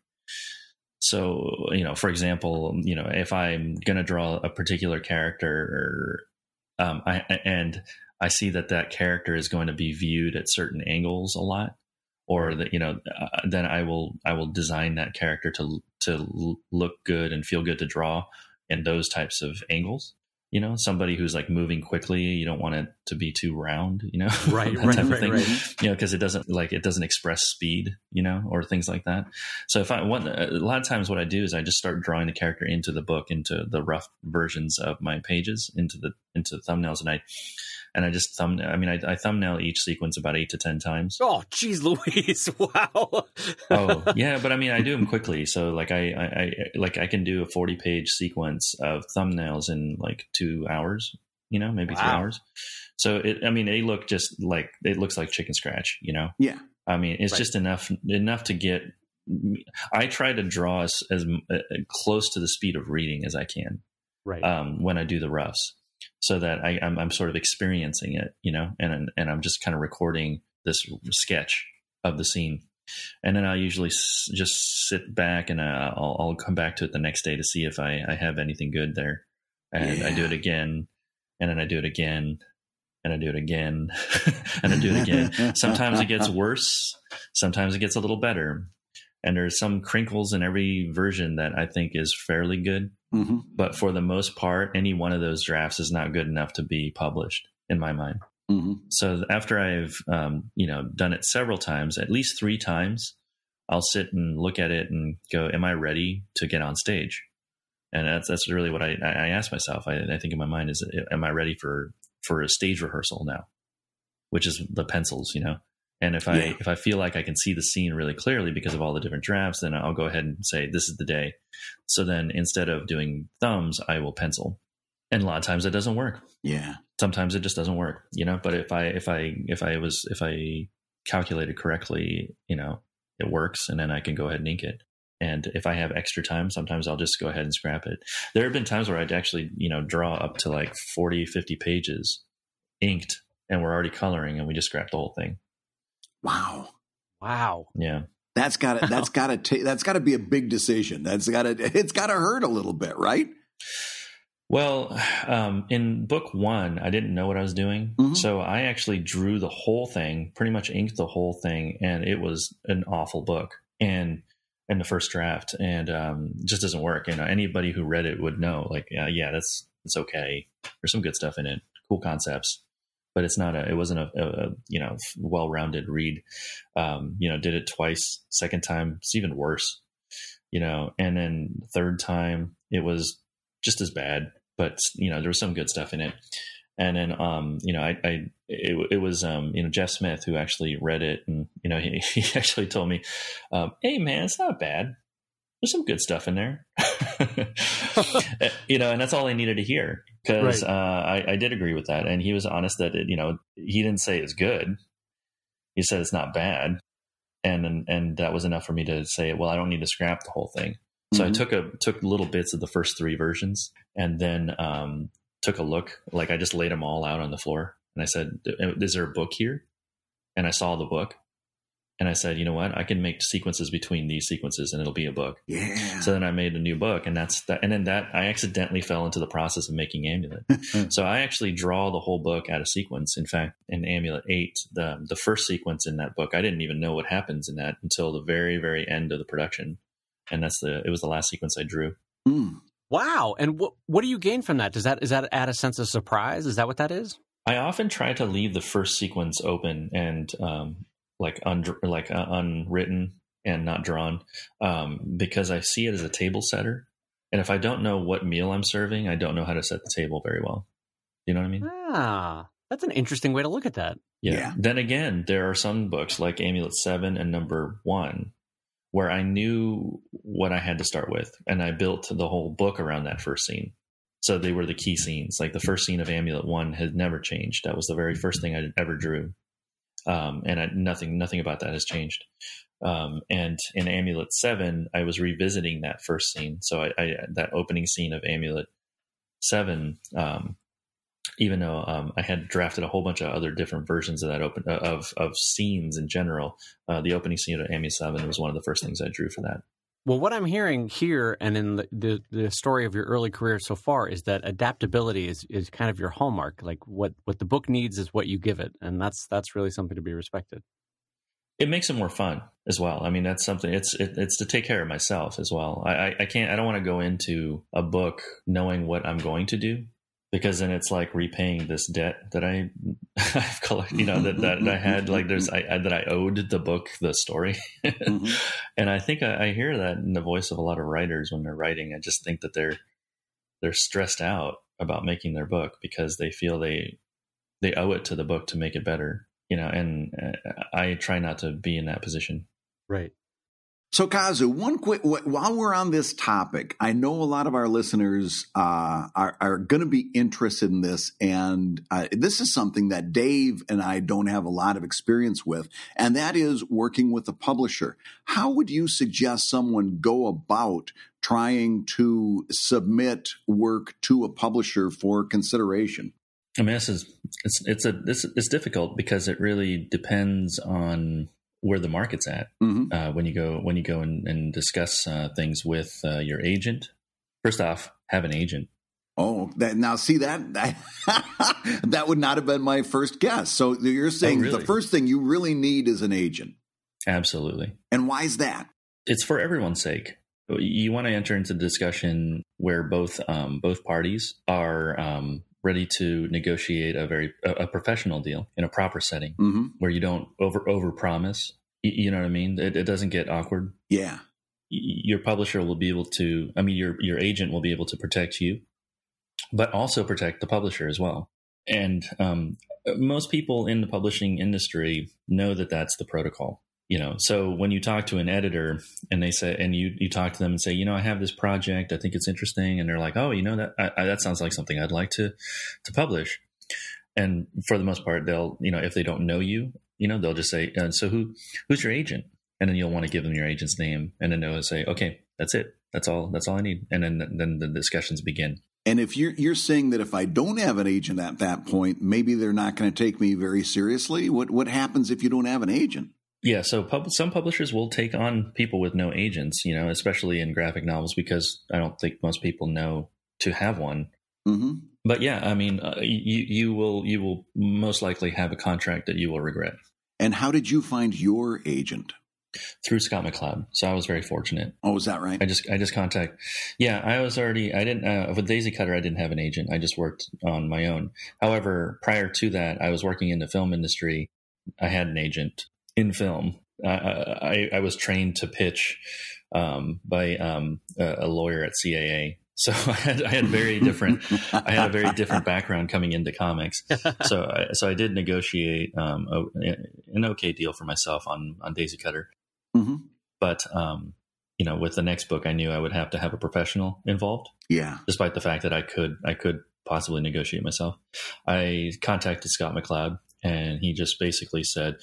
So, you know, for example, you know, if I'm going to draw a particular character, um, I, and I see that that character is going to be viewed at certain angles a lot, or that you know, uh, then I will I will design that character to to look good and feel good to draw in those types of angles. You know, somebody who's like moving quickly, you don't want it to be too round. You know, (laughs) right, right, right, right. You know, because it doesn't like it doesn't express speed. You know, or things like that. So if I one a lot of times what I do is I just start drawing the character into the book, into the rough versions of my pages, into the into the thumbnails, and I and I just thumb. I mean, I, I thumbnail each sequence about eight to ten times. Oh, geez, Louise! (laughs) Wow. oh yeah, but I mean, I do them quickly. So like, I, I, I like I can do a forty-page sequence of thumbnails in like two hours. You know, maybe wow. three hours. So it, I mean, they look just like it looks like chicken scratch. You know. Yeah. I mean, it's right. just enough enough to get. I try to draw as, as uh, close to the speed of reading as I can. Right. Um, when I do the roughs so that I, am I'm, I'm sort of experiencing it, you know, and and I'm just kind of recording this sketch of the scene, and then I usually s- just sit back and uh, I'll, I'll come back to it the next day to see if I, I have anything good there, and yeah. I do it again, and then I do it again, and I do it again, (laughs) and I do it again. sometimes it gets (laughs) worse, sometimes it gets a little better, and there's some crinkles in every version that I think is fairly good. Mm-hmm. But for the most part, any one of those drafts is not good enough to be published in my mind. Mm-hmm. So after I've um, you know done it several times, at least three times, I'll sit and look at it and go, "Am I ready to get on stage?" And that's that's really what I, I ask myself. I, I think in my mind is, "Am I ready for for a stage rehearsal now?" Which is the pencils, you know. And if I yeah. if I feel like I can see the scene really clearly because of all the different drafts, then I'll go ahead and say this is the day. So then instead of doing thumbs, I will pencil. And a lot of times it doesn't work. Yeah. Sometimes it just doesn't work, you know, but if I if I if I was if I calculated correctly, you know, it works and then I can go ahead and ink it. And if I have extra time, sometimes I'll just go ahead and scrap it. There have been times where I'd actually, you know, draw up to like 40, 50 pages inked and we're already coloring, and we just scrap the whole thing. Wow. Wow. Yeah. That's got to that's got to ta- that's got to be a big decision. That's got to it's got to hurt a little bit, right? Well, um, in book one, I didn't know what I was doing. Mhm. So I actually drew the whole thing, pretty much inked the whole thing, and it was an awful book. And in the first draft, and um, just doesn't work. You know, anybody who read it would know, like, yeah, yeah, that's it's okay. There's some good stuff in it, cool concepts, but it's not a. It wasn't a, a, a you know well-rounded read. Um, you know, did it twice. Second time, it's even worse. You know, and then third time, it was just as bad but you know there was some good stuff in it and then um you know i, I it, it was um you know jeff smith who actually read it and you know (laughs) he, he actually told me um, hey man it's not bad there's some good stuff in there (laughs) (laughs) you know and that's all i needed to hear because Right. uh, I, I did agree with that and he was honest that it, you know he didn't say it's good he said it's not bad and and, and that was enough for me to say well i don't need to scrap the whole thing so I Mhm. took a took little bits of the first three versions, and then um, took a look. Like I just laid them all out on the floor, and I said, "Is there a book here?" And I saw the book, and I said, "You know what? I can make sequences between these sequences, and it'll be a book." Yeah. So then I made a new book, and that's that. And then that I accidentally fell into the process of making Amulet. (laughs) so I actually draw the whole book out of sequence. In fact, in Amulet Eight, the the first sequence in that book, I didn't even know what happens in that until the very very end of the production, and that's the it was the last sequence I drew. Hmm. Wow. And what what do you gain from that? Does that is that add a sense of surprise? Is that what that is? I often try to leave the first sequence open and um, like un- like uh, unwritten and not drawn um, because I see it as a table setter. And if I don't know what meal I'm serving, I don't know how to set the table very well. You know what I mean? Ah, that's an interesting way to look at that. Yeah. Yeah. Then again, there are some books like Amulet 7 and Number 1 where I knew what I had to start with and I built the whole book around that first scene. So they were the key scenes. Like the first scene of Amulet 1 had never changed. That was the very first thing I ever drew. Um, and I, nothing nothing about that has changed. Um, and in Amulet 7, I was revisiting that first scene. So I, I that opening scene of Amulet 7 um, even though um, I had drafted a whole bunch of other different versions of that open of of scenes in general, uh, the opening scene of Amulet Seven was one of the first things I drew for that. Well, what I'm hearing here and in the, the, the story of your early career so far is that adaptability is, is kind of your hallmark. Like what, what the book needs is what you give it, and that's that's really something to be respected. It makes it more fun as well. I mean, that's something. It's it, it's to take care of myself as well. I, I, I can't. I don't want to go into a book knowing what I'm going to do because then it's like repaying this debt that I (laughs) I've collected. You know that, that I had like there's I, I, that I owed the book the story. Mhm. (laughs) and I think I, I hear that in the voice of a lot of writers when they're writing. I just think that they're they're stressed out about making their book because they feel they they owe it to the book to make it better. You know, and uh, I try not to be in that position. Right. So, Kazu, one quick while we're on this topic, I know a lot of our listeners uh, are, are going to be interested in this, and uh, this is something that Dave and I don't have a lot of experience with, and that is working with a publisher. How would you suggest someone go about trying to submit work to a publisher for consideration? I mean, this is it's it's a this it's difficult because it really depends on where the market's at. hmm uh, when you go when you go and, and discuss uh, things with uh, your agent. First off, have an agent. Oh, that now see that that, (laughs) that would not have been my first guess. So you're saying Oh, really? the first thing you really need is an agent, Absolutely, and why is that? it's for everyone's sake. You want to enter into discussion where both um, both parties are um, ready to negotiate a very a, a professional deal in a proper setting hmm where you don't over over promise. You, you know what I mean? It, it doesn't get awkward. Yeah, your publisher will be able to i mean your your agent will be able to protect you but also protect the publisher as well and um, most people in the publishing industry know that that's the protocol you know so when you talk to an editor and they say and you you talk to them and say you know i have this project. I think it's interesting. And they're like oh you know that I, I, that sounds like something i'd like to to publish. And for the most part they'll you know if they don't know you you know they'll just say uh, so who who's your agent? And then you'll want to give them your agent's name and then they'll say okay that's it. That's all that's all i need. And then then the discussions begin. And if you're you're saying that if I don't have an agent at that point, maybe they're not going to take me very seriously. What what happens if you don't have an agent? Yeah, so pub- some publishers will take on people with no agents, you know, especially in graphic novels, because I don't think most people know to have one. Mm-hmm. But yeah, I mean, uh, you you will you will most likely have a contract that you will regret. And how did you find your agent? Through Scott McCloud, so I was very fortunate. Oh, is that right? I just I just contact. Yeah, I was already I didn't uh, with Daisy Kutter I didn't have an agent. I just worked on my own. However, prior to that, I was working in the film industry. I had an agent in film. I, I, I was trained to pitch um, by um, a, a, lawyer at CAA. So (laughs) I had, I had very different. (laughs) I had a very different background coming into comics. So I, so I did negotiate um, a, an okay deal for myself on on Daisy Kutter. Mm-hmm. But um, you know, with the next book, I knew I would have to have a professional involved. Yeah. Despite the fact that I could I could possibly negotiate myself, I contacted Scott McCloud, and he just basically said,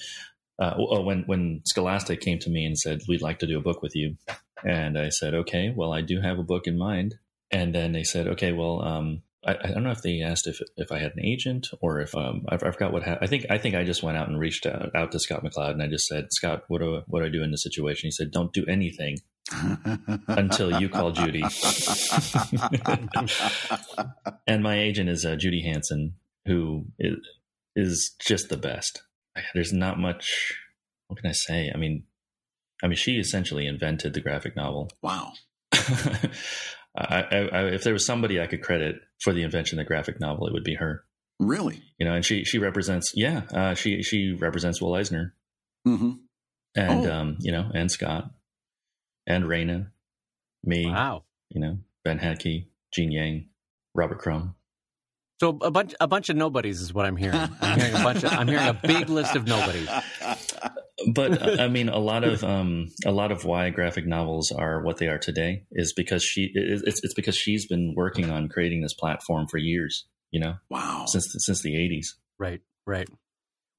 uh, oh, when when Scholastic came to me and said we'd like to do a book with you, and I said, okay, well, I do have a book in mind. And then they said, okay, well, um, I, I, don't know if they asked if if I had an agent or if um, I, I forgot what ha- I think I think I just went out and reached out, out to Scott McCloud and I just said, Scott, what do I, what do I do in this situation? He said, don't do anything (laughs) until you call Judy. (laughs) and my agent is uh, Judy Hansen, who is, is just the best there's not much. What can I say? I mean, I mean, she essentially invented the graphic novel. Wow. (laughs) I, I, if there was somebody I could credit for the invention of the graphic novel, it would be her. Really? You know, and she she represents. Yeah, uh, she she represents Will Eisner. Mm-hmm. And oh. um, you know, and Scott, and Raina, me. Wow. You know, Ben Hatke, Gene Yang, Robert Crumb. So a bunch a bunch of nobodies is what I'm hearing. I'm hearing a (laughs) bunch of I'm hearing a big list of nobodies. But I mean, a lot of um, a lot of why graphic novels are what they are today is because she it's it's because she's been working on creating this platform for years. You know, wow, since since the '80s. Right, right.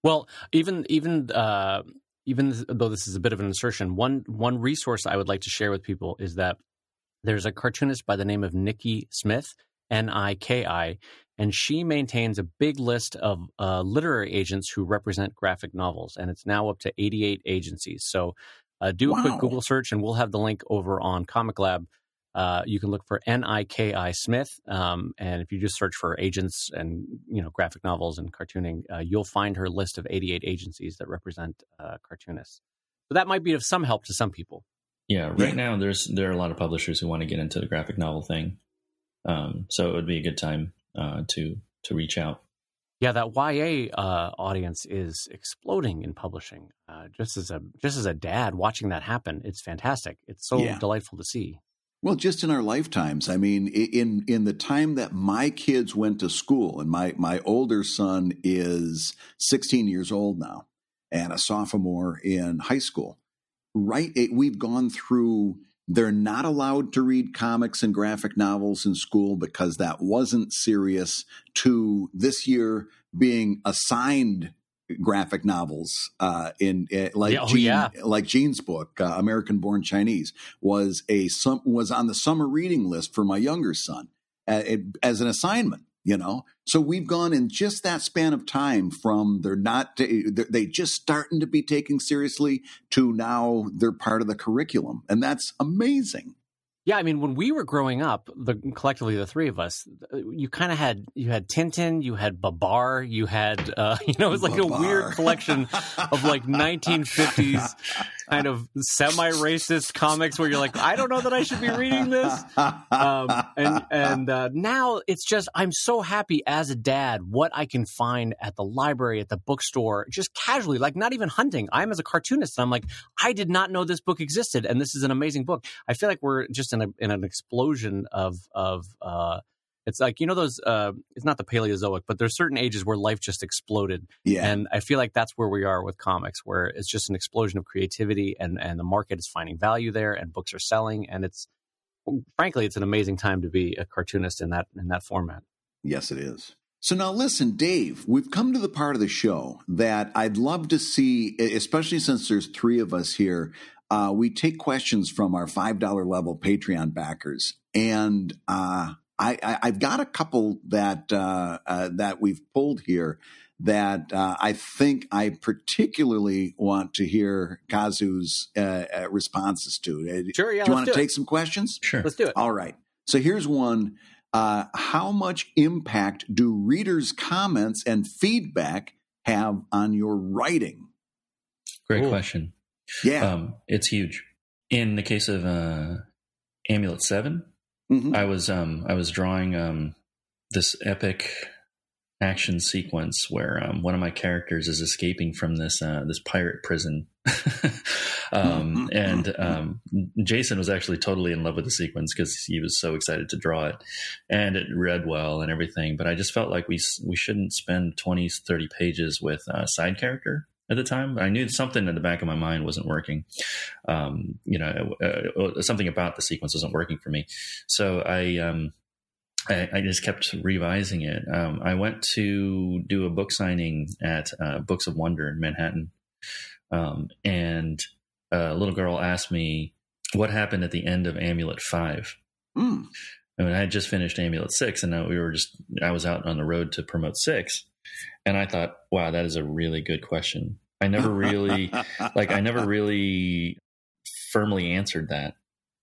Well, even even uh, even though this is a bit of an insertion, one one resource I would like to share with people is that there's a cartoonist by the name of Niki Smith, N I K I, and she maintains a big list of uh, literary agents who represent graphic novels, and it's now up to 88 agencies. So uh, do wow. a quick Google search, and we'll have the link over on Comic Lab. Uh, you can look for N I K I Smith, um, and if you just search for agents and you know graphic novels and cartooning, uh, you'll find her list of 88 agencies that represent uh, cartoonists. So that might be of some help to some people. Yeah, (laughs) right now there's there are a lot of publishers who want to get into the graphic novel thing, um, so it would be a good time uh, to to reach out. Yeah, that YA uh, audience is exploding in publishing. Uh, just as a just as a dad watching that happen, it's fantastic. It's so yeah. delightful to see. Well, just in our lifetimes, I mean, in in the time that my kids went to school, and my my older son is 16 years old now, and a sophomore in high school. Right, it, we've gone through they're not allowed to read comics and graphic novels in school because that wasn't serious to this year being assigned graphic novels uh, in uh, like oh, Gene, yeah. like Gene's book uh, American Born Chinese was a was on the summer reading list for my younger son uh, as an assignment you know so we've gone in just that span of time from they're not they just starting to be taken seriously to now they're part of the curriculum and that's amazing yeah, I mean, when we were growing up, the collectively the three of us, you kind of had you had Tintin, you had Babar, you had uh, (laughs) you know it was like Babar. a weird collection of like 1950s (laughs) kind of semi-racist comics where you're like, I don't know that I should be reading this. Um, and and uh, now it's just I'm so happy as a dad what I can find at the library, at the bookstore, just casually, like not even hunting. I'm as a cartoonist, and I'm like, I did not know this book existed, and this is an amazing book. I feel like we're just in a in an explosion of of uh, it's like you know those. Uh, it's not the Paleozoic, but there's certain ages where life just exploded. Yeah, and I feel like that's where we are with comics, where it's just an explosion of creativity, and and the market is finding value there, and books are selling, and it's frankly, it's an amazing time to be a cartoonist in that in that format. Yes, it is. So now listen, Dave, we've come to the part of the show that I'd love to see, especially since there's three of us here. Uh, we take questions from our $5 level Patreon backers. And uh, I, I have got a couple that uh, uh, that we've pulled here that uh, I think I particularly want to hear Kazu's uh, uh, responses to. Sure, yeah. Do you want to take it. some questions? Sure. Let's do it. All right. So here's one. Uh, how much impact do readers' comments and feedback have on your writing? Great Ooh. question. Yeah. Um, it's huge. In the case of uh, Amulet 7 Mhm. I was um, I was drawing um, this epic action sequence where um, one of my characters is escaping from this uh, this pirate prison, (laughs) um, and um, Jason was actually totally in love with the sequence because he was so excited to draw it, and it read well and everything. But I just felt like we we shouldn't spend 20, 30 pages with a side character at the time. I knew something in the back of my mind wasn't working. Um, you know, uh, uh, something about the sequence wasn't working for me. So I, um, I, I just kept revising it. Um, I went to do a book signing at uh, Books of Wonder in Manhattan, um, and a little girl asked me what happened at the end of Amulet Five. Mm. I mean, I had just finished Amulet Six, and we were just I was out on the road to promote Six, and I thought, wow, that is a really good question. I never really (laughs) like I never really firmly answered that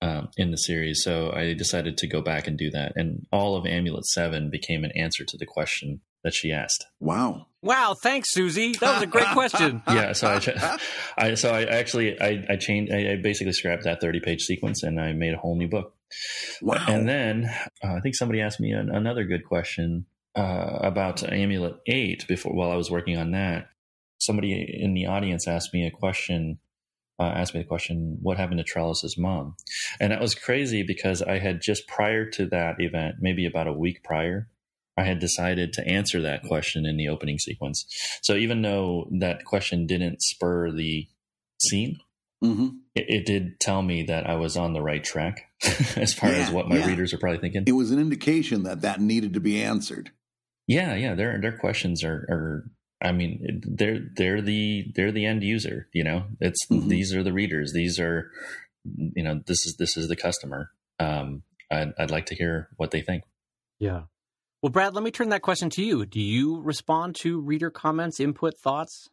um, in the series, so I decided to go back and do that, and all of Amulet Seven became an answer to the question that she asked. Wow. Wow, thanks, Susie. That was a great question. (laughs) Yeah, so I, cha- (laughs) I so I actually I, I changed I, I basically scrapped that thirty page sequence and I made a whole new book. Wow. And then uh, I think somebody asked me an, another good question uh, about Amulet Eight before while I was working on that. Somebody in the audience asked me a question. Uh, asked me the question, "What happened to Trellis's mom?" And that was crazy because I had just prior to that event, maybe about a week prior, I had decided to answer that question in the opening sequence. So even though that question didn't spur the scene, hmm it, it did tell me that I was on the right track (laughs) as far as what my yeah. readers are probably thinking. It was an indication that that needed to be answered. Yeah, yeah, their their questions are are I mean they're they're the they're the end user, you know. It's Mhm. these are the readers. These are you know, this is this is the customer. Um I'd, I'd like to hear what they think. Yeah. Well, Brad, let me turn that question to you. Do you respond to reader comments, input, thoughts?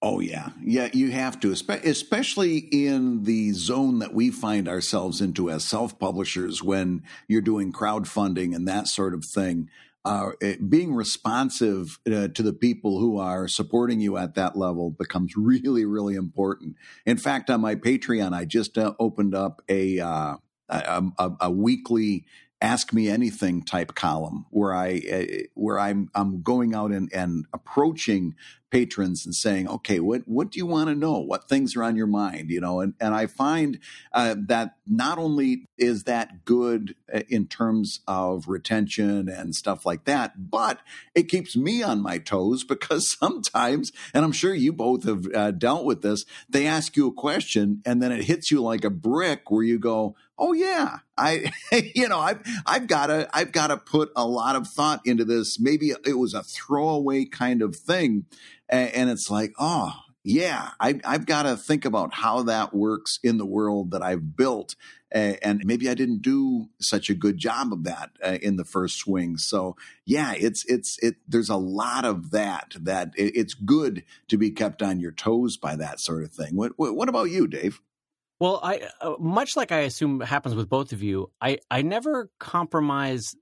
Oh yeah, yeah. You have to, espe- especially in the zone that we find ourselves into as self-publishers when you're doing crowdfunding and that sort of thing. Uh, being responsive uh, to the people who are supporting you at that level becomes really, really important. In fact, on my Patreon, I just uh, opened up a, uh, a, a a weekly ask me anything type column where I uh, where I'm I'm going out and, and approaching patrons and saying, okay, what what do you want to know? What things are on your mind? You know, and and I find uh, that not only is that good uh, in terms of retention and stuff like that, but it keeps me on my toes (laughs) because sometimes, and I'm sure you both have uh, dealt with this, they ask you a question and then it hits you like a brick where you go, oh yeah, I, (laughs) you know, I've I've got to I've got to put a lot of thought into this. Maybe it was a throwaway kind of thing, and, and it's like, oh yeah, I, I've got to think about how that works in the world that I've built. And maybe I didn't do such a good job of that uh, in the first swing. So yeah, it's it's it. There's a lot of that. That it, it's good to be kept on your toes by that sort of thing. What what, what about you, Dave? Well, I uh, much like I assume happens with both of you, I I never compromise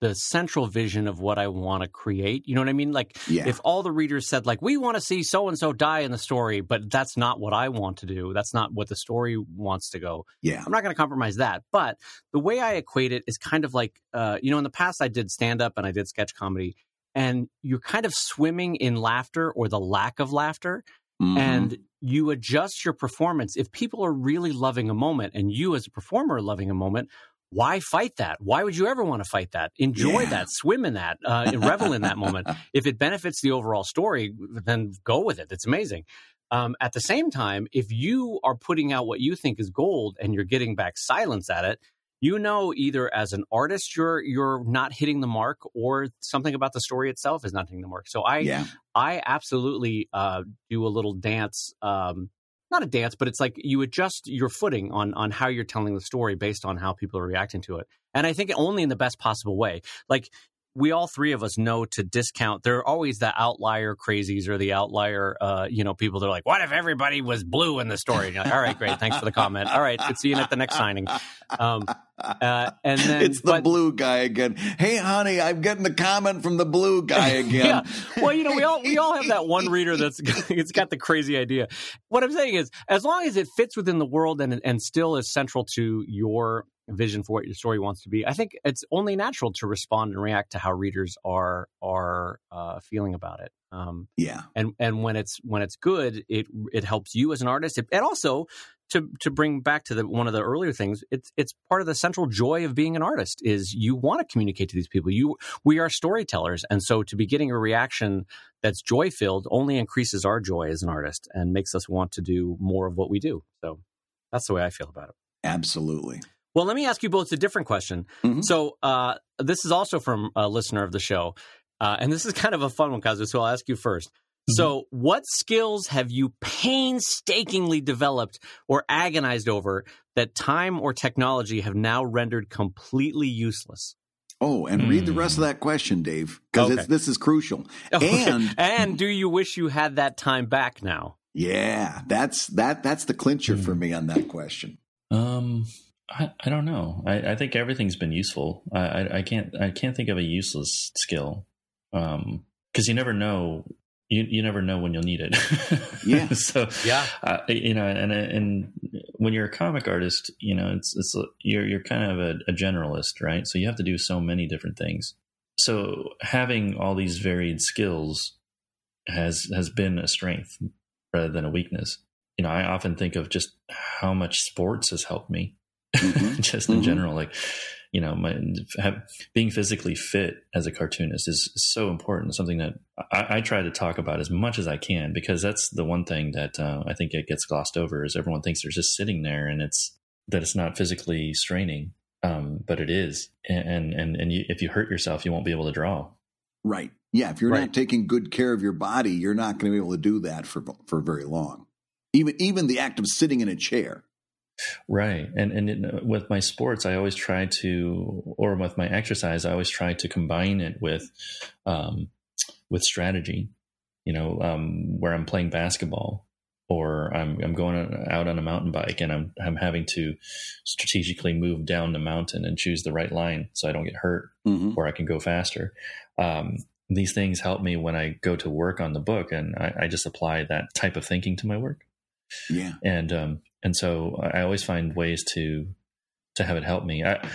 the central vision of what I want to create. You know what I mean? Like Yeah, if all the readers said like we want to see so and so die in the story, but that's not what I want to do. That's not what the story wants to go. yeah, I'm not going to compromise that. But the way I equate it is kind of like, uh, you know, in the past I did stand up and I did sketch comedy, and you're kind of swimming in laughter or the lack of laughter, Mhm. and you adjust your performance. If people are really loving a moment and you as a performer are loving a moment, why fight that? Why would you ever want to fight that? Enjoy Yeah. that, swim in that, uh, revel in that moment. (laughs) If it benefits the overall story, then go with it. It's amazing. Um, at the same time, if you are putting out what you think is gold and you're getting back silence at it, you know either as an artist you're you're not hitting the mark, or something about the story itself is not hitting the mark. So I yeah, I absolutely uh, do a little dance um, not a dance, but it's like you adjust your footing on on how you're telling the story based on how people are reacting to it. And I think only in the best possible way. Like we all three of us know to discount. There are always the outlier crazies or the outlier, uh, you know, people that are like, "What if everybody was blue in the story?" Like, all right, great, thanks for the comment. All right, good seeing you at the next signing. Um, uh, and then it's the but, blue guy again. Hey, honey, I'm getting the comment from the blue guy (laughs) again. yeah. Well, you know, we all we all have that one reader that's (laughs) (laughs) it's got the crazy idea. What I'm saying is, as long as it fits within the world and and still is central to your vision for what your story wants to be, I think it's only natural to respond and react to how readers are are uh, feeling about it. Um, yeah, and and when it's when it's good, it it helps you as an artist. It, and also to to bring back to the one of the earlier things, it's it's part of the central joy of being an artist is you want to communicate to these people. You we are storytellers, and so to be getting a reaction that's joy filled only increases our joy as an artist and makes us want to do more of what we do. So that's the way I feel about it. Absolutely. Well, let me ask you both a different question. Mm-hmm. So uh, this is also from a listener of the show, uh, and this is (laughs) kind of a fun one, Kazu. So I'll ask you first. Mm-hmm. So, what skills have you painstakingly developed or agonized over that time or technology have now rendered completely useless? Oh, and mm. read the rest of hmm. that question, Dave, because okay. this is crucial. (laughs) Okay. And and do you wish you had that time back now? Yeah, that's that. That's the clincher mm. for me on that question. Um, I, I don't know. I, I think everything's been useful. I, I, I can't I can't think of a useless skill. Um, because you never know you you never know when you'll need it. (laughs) yeah. so yeah, uh, you know, and and when you're a comic artist, you know, it's it's you're you're kind of a, a, generalist, right? So you have to do so many different things. So having all these varied skills has has been a strength rather than a weakness. You know, I often think of just how much sports has helped me, mm-hmm. (laughs) just in mm-hmm. general, like you know, my, have, being physically fit as a cartoonist is so important. Something that I, I, try to talk about as much as I can because that's the one thing that uh, I think it gets glossed over is everyone thinks they're just sitting there and it's that it's not physically straining, um, but it is. And and and you, if you hurt yourself, you won't be able to draw. Right. Yeah. If you're right. not taking good care of your body, you're not going to be able to do that for for very long. Even even the act of sitting in a chair Right. And and it, with my sports, I always try to, or with my exercise, I always try to combine it with, um, with strategy. You know, um, where I'm playing basketball, or I'm I'm going out on a mountain bike, and I'm I'm having to strategically move down the mountain and choose the right line so I don't get hurt, mm-hmm. or I can go faster. Um, these things help me when I go to work on the book, and I, I just apply that type of thinking to my work. Yeah. And um, and so I always find ways to to have it help me. I,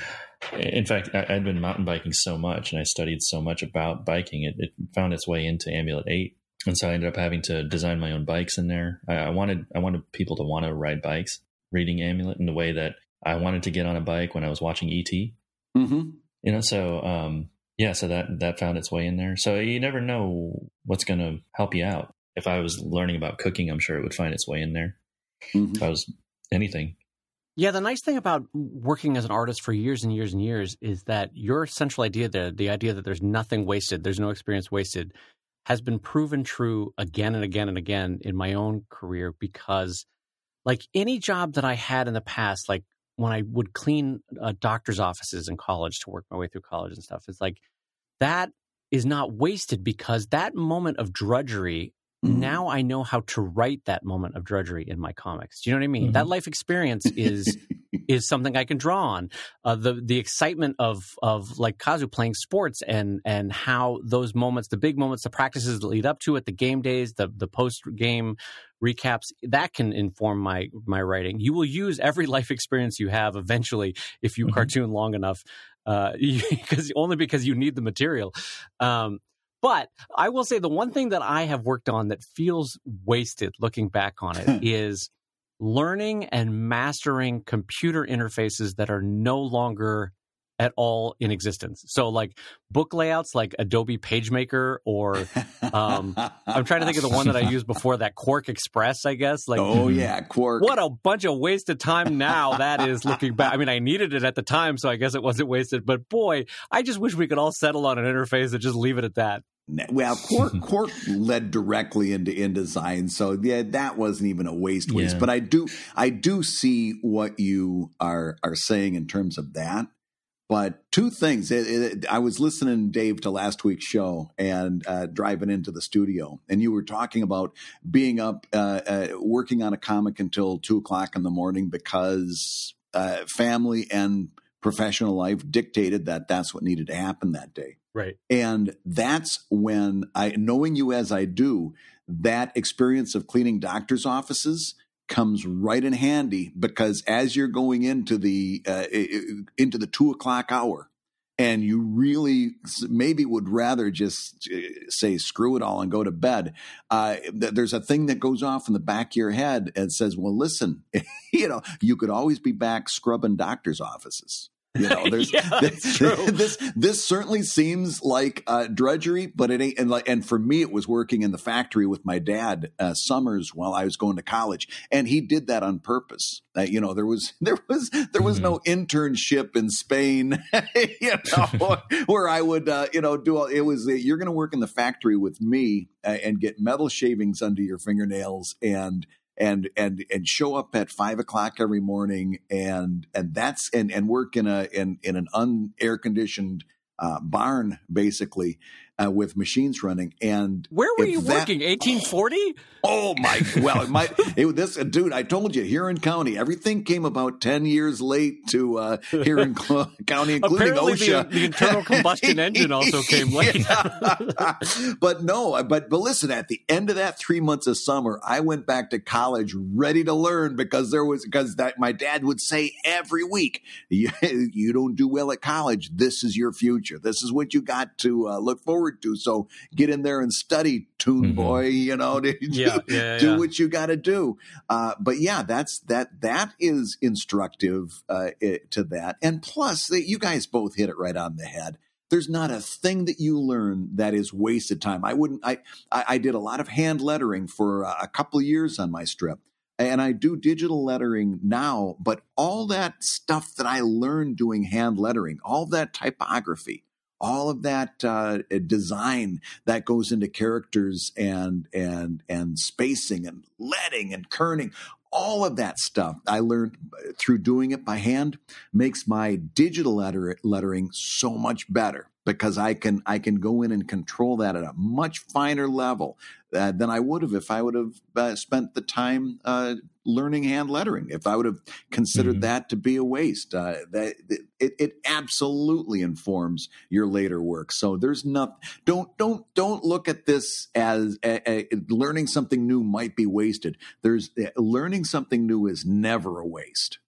in fact, I, had been mountain biking so much, and I studied so much about biking. It, it, found its way into Amulet Eight, and so I ended up having to design my own bikes in there. I, I wanted I wanted people to want to ride bikes, reading Amulet in the way that I wanted to get on a bike when I was watching ET. Mm-hmm. You know, so um, yeah, so that that found its way in there. So you never know what's going to help you out. If I was learning about cooking, I'm sure it would find its way in there mm-hmm. if I was anything. Yeah, the nice thing about working as an artist for years and years and years is that your central idea there, the idea that there's nothing wasted, there's no experience wasted, has been proven true again and again and again in my own career because, like any job that I had in the past, like when I would clean uh, doctor's offices in college to work my way through college and stuff, it's like that is not wasted because that moment of drudgery Mm-hmm. Now I know how to write that moment of drudgery in my comics. Do you know what I mean? Mm-hmm. That life experience is (laughs) is something I can draw on. Uh, the the excitement of of like Kazu playing sports and and how those moments, the big moments, the practices that lead up to it, the game days, the the post game recaps, that can inform my my writing. You will use every (laughs) life experience you have eventually if you mm-hmm. cartoon long enough, because uh, (laughs) only because you need the material. Um, but I will say the one thing that I have worked on that feels wasted looking back on it hmm. is learning and mastering computer interfaces that are no longer at all in existence. So like book layouts like Adobe PageMaker or um, I'm trying to think of the one that I (laughs) used before that QuarkXPress, I guess. Like Oh yeah, Quark. What a bunch of wasted time now that is looking back. I mean, I needed it at the time, so I guess it wasn't wasted, but boy, I just wish we could all settle on an interface and just leave it at that. Well, Quark, (laughs) Quark led directly into InDesign, so yeah, that wasn't even a waste waste. Yeah. But I do, I do see what you are are saying in terms of that. But two things. It, it, I was listening, Dave, to last week's show and uh, driving into the studio, and you were talking about being up, uh, uh, working on a comic until two o'clock in the morning because uh, family and professional life dictated that that's what needed to happen that day. Right. And that's when I, knowing you as I do, that experience of cleaning doctor's offices comes right in handy because as you're going into the uh, into the two o'clock hour, and you really maybe would rather just uh, say screw it all and go to bed. Uh, there's a thing that goes off in the back of your head and says, "Well, listen, (laughs) you know, you could always be back scrubbing doctors' offices." You know, (laughs) there's yeah, (laughs) this, (laughs) this, this certainly seems like uh, drudgery, but it ain't. And like, and for me, it was working in the factory with my dad uh, summers while I was going to college, and he did that on purpose. Uh, you know, there was there was there was mm-hmm. no internship in Spain, you know, where I would uh, you know do all. It was you're going to work in the factory with me uh, and get metal shavings under your fingernails and and and and show up at five o'clock every morning and and that's and and work in a in in an unair conditioned uh, barn basically uh, with machines running. And where were you that, working? 1840? Oh my! Well, it might. (laughs) It, this dude, I told you, Huron County, everything came about ten years late to uh, Huron (laughs) County, (laughs) including Apparently OSHA. The, the, internal combustion engine also came late. but no, but but listen, at the end of that three months of summer, I went back to college ready to learn because there was because that my dad would say every week, you, you don't do well at college. This is your future. This is what you got to uh, look forward forward to. So get in there and study, Tune mm-hmm. Boy. You know, (laughs) to, yeah, yeah, do yeah. what you got to do. Uh, but yeah, that's that. That is instructive uh, to that. And plus, you guys both hit it right on the head there's not a thing that you learn that is wasted time. I wouldn't. I I, did a lot of hand lettering for a couple years on my strip, and I do digital lettering now. But all that stuff that I learned doing hand lettering, all that typography, all of that uh, design that goes into characters and and and spacing and leading and kerning all of that stuff I learned through doing it by hand makes my digital letter, lettering so much better because I can I can go in and control that at a much finer level uh, than I would have if I would have uh, spent the time uh, learning hand lettering. If I would have considered mm-hmm. that to be a waste, uh, that it, it absolutely informs your later work. So there's not don't don't don't look at this as a, a, learning something new might be wasted. There's uh, learning something new is never a waste.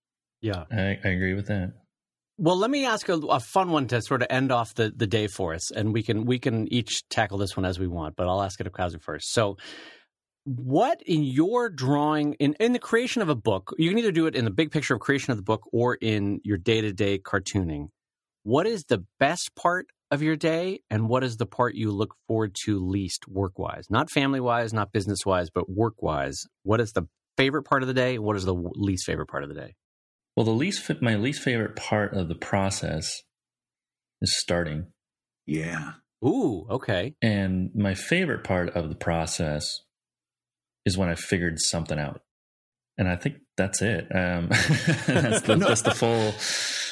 Yeah, I, I agree with that. Well, let me ask a, a, fun one to sort of end off the, the day for us, and we can we can each tackle this one as we want. But I'll ask it of Kazu first. So, what in your drawing in in the creation of a book, you can either do it in the big picture of creation of the book or in your day to day cartooning. What is the best part of your day, and what is the part you look forward to least work wise? Not family wise, not business wise, but work wise. What is the favorite part of the day? What is the least favorite part of the day? Well, the least my least favorite part of the process is starting. Yeah. Ooh, okay. And my favorite part of the process is when I figured something out. And I think that's it. Um, (laughs) that's, the, that's the full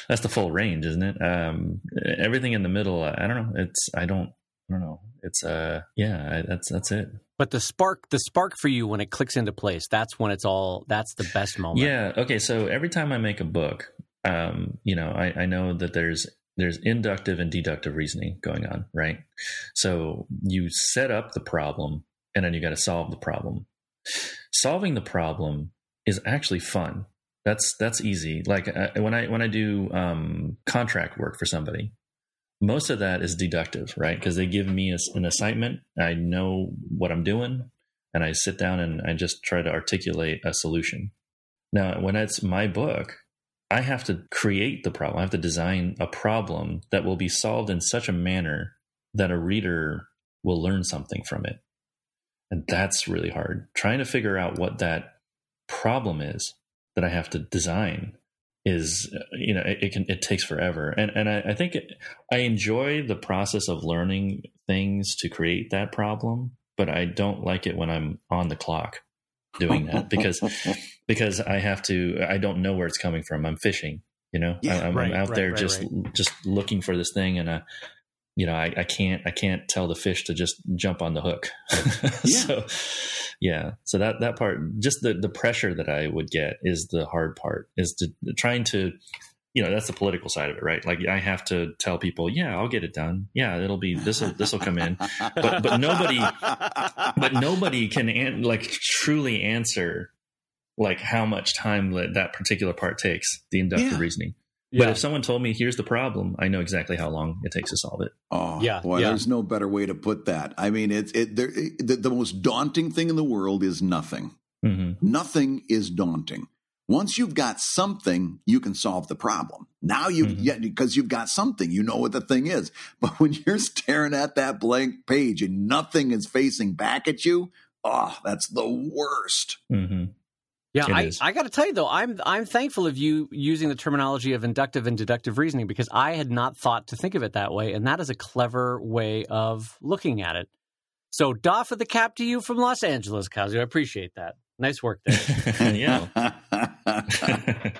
that's the full range, isn't it? Um, everything in the middle, I don't know. It's I don't I don't know. It's uh yeah, that's that's it. But the spark, the spark for you when it clicks into place, that's when it's all. That's the best moment. Yeah. Okay. So every time I make a book, um, you know, I, I know that there's there's inductive and deductive reasoning going on, right? So you set up the problem, and then you got to solve the problem. Solving the problem is actually fun. That's that's easy. Like uh, when I when I do um, contract work for somebody, most of that is deductive, right? Because they give me a, an assignment, I know what I'm doing, and I sit down and I just try to articulate a solution. Now, when it's my book, I have to create the problem. I have to design a problem that will be solved in such a manner that a reader will learn something from it. And that's really hard. Trying to figure out what that problem is that I have to design is you know it, it, can it takes forever and and I, I think it, I enjoy the process of learning things to create that problem, but I don't like it when I'm on the clock doing that (laughs) because because I have to I don't know where it's coming from. I'm fishing, you know. Yeah, I, am right, out right, there right, just just looking for this thing and I you know, I, I can't I can't tell the fish to just jump on the hook. (laughs) Yeah. so yeah. So that that part just the the pressure that I would get is the hard part is to trying to you know that's the political side of it right like i have to tell people yeah i'll get it done yeah it'll be this will this will come in but but nobody but nobody can an, like truly answer like how much time that, that particular part takes the inductive Yeah. reasoning Yeah. but if someone told me here's the problem i know exactly how long it takes to solve it Oh, Yeah, boy, yeah. there's no better way to put that. I mean, it's it, there, the, the most daunting thing in the world is nothing. hmm Nothing is daunting. Once you've got something, you can solve the problem. Now you, Mhm. yeah, because you've got something, you know what the thing is. (laughs) But when you're staring at that blank page and nothing is facing back at you, oh, that's the worst. hmm Yeah, I. I got to tell you though, I'm I'm thankful of you using the terminology of inductive and deductive reasoning because I had not thought to think of it that way, and that is a clever way of looking at it. So, doff of the cap to you from Los Angeles, Kazu. I appreciate that. Nice work there. (laughs) yeah (laughs)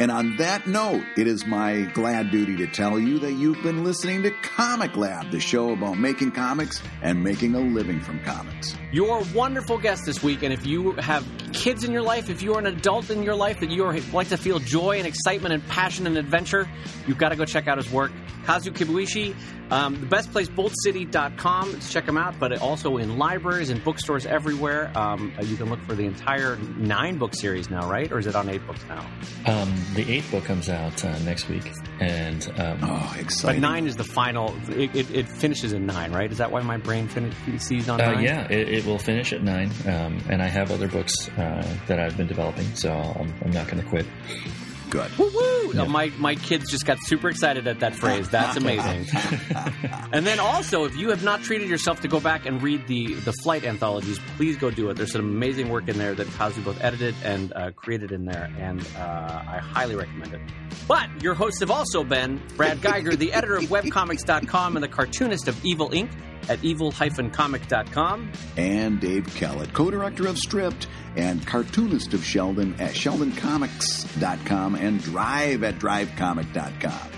And on that note, it is my glad duty to tell you that you've been listening to Comic Lab, the show about making comics and making a living from comics. Your wonderful guest this week, and if you have kids in your life, if you're an adult in your life that you are, like to feel joy and excitement and passion and adventure, you've got to go check out his work. Kazu Kibuishi, um, the best place, boltcity.com to check him out, but also in libraries and bookstores everywhere. Um, you can look for the entire nine book series now, right? Or is it on eight books now? um, the eighth book comes out uh, next week and um, Oh, But exciting. nine is the final, it, it, it finishes in nine, right? Is that why my brain fin- sees on Uh, nine? yeah, it, it will finish at nine, um, and I have other books uh, that I've been developing, so I'm, I'm not going to quit. Good. Woo woo! Yeah. My my kids just got super excited at that phrase. That's (laughs) amazing. and then also, if you have not treated yourself to go back and read the the flight anthologies, please go do it. There's some amazing work in there that Kazu both edited and uh, created in there, and uh, I highly recommend it. But your hosts have also been Brad Guigar, the editor of webcomics.com and the cartoonist of Evil Inc. at evil-comic.com. and Dave Kellett, co-director of Stripped and cartoonist of Sheldon at sheldoncomics.com and Drive at drivecomic.com.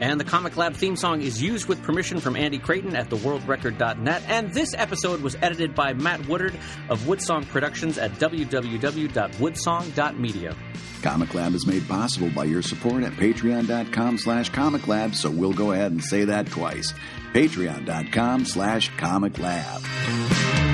And the Comic Lab theme song is used with permission from Andy Creighton at theworldrecord.net. And this episode was edited by Matt Woodard of Woodsong Productions at www.woodsong.media. Comic Lab is made possible by your support at patreon.com slash comic lab, so we'll go ahead and say that twice. Patreon.com slash comic lab.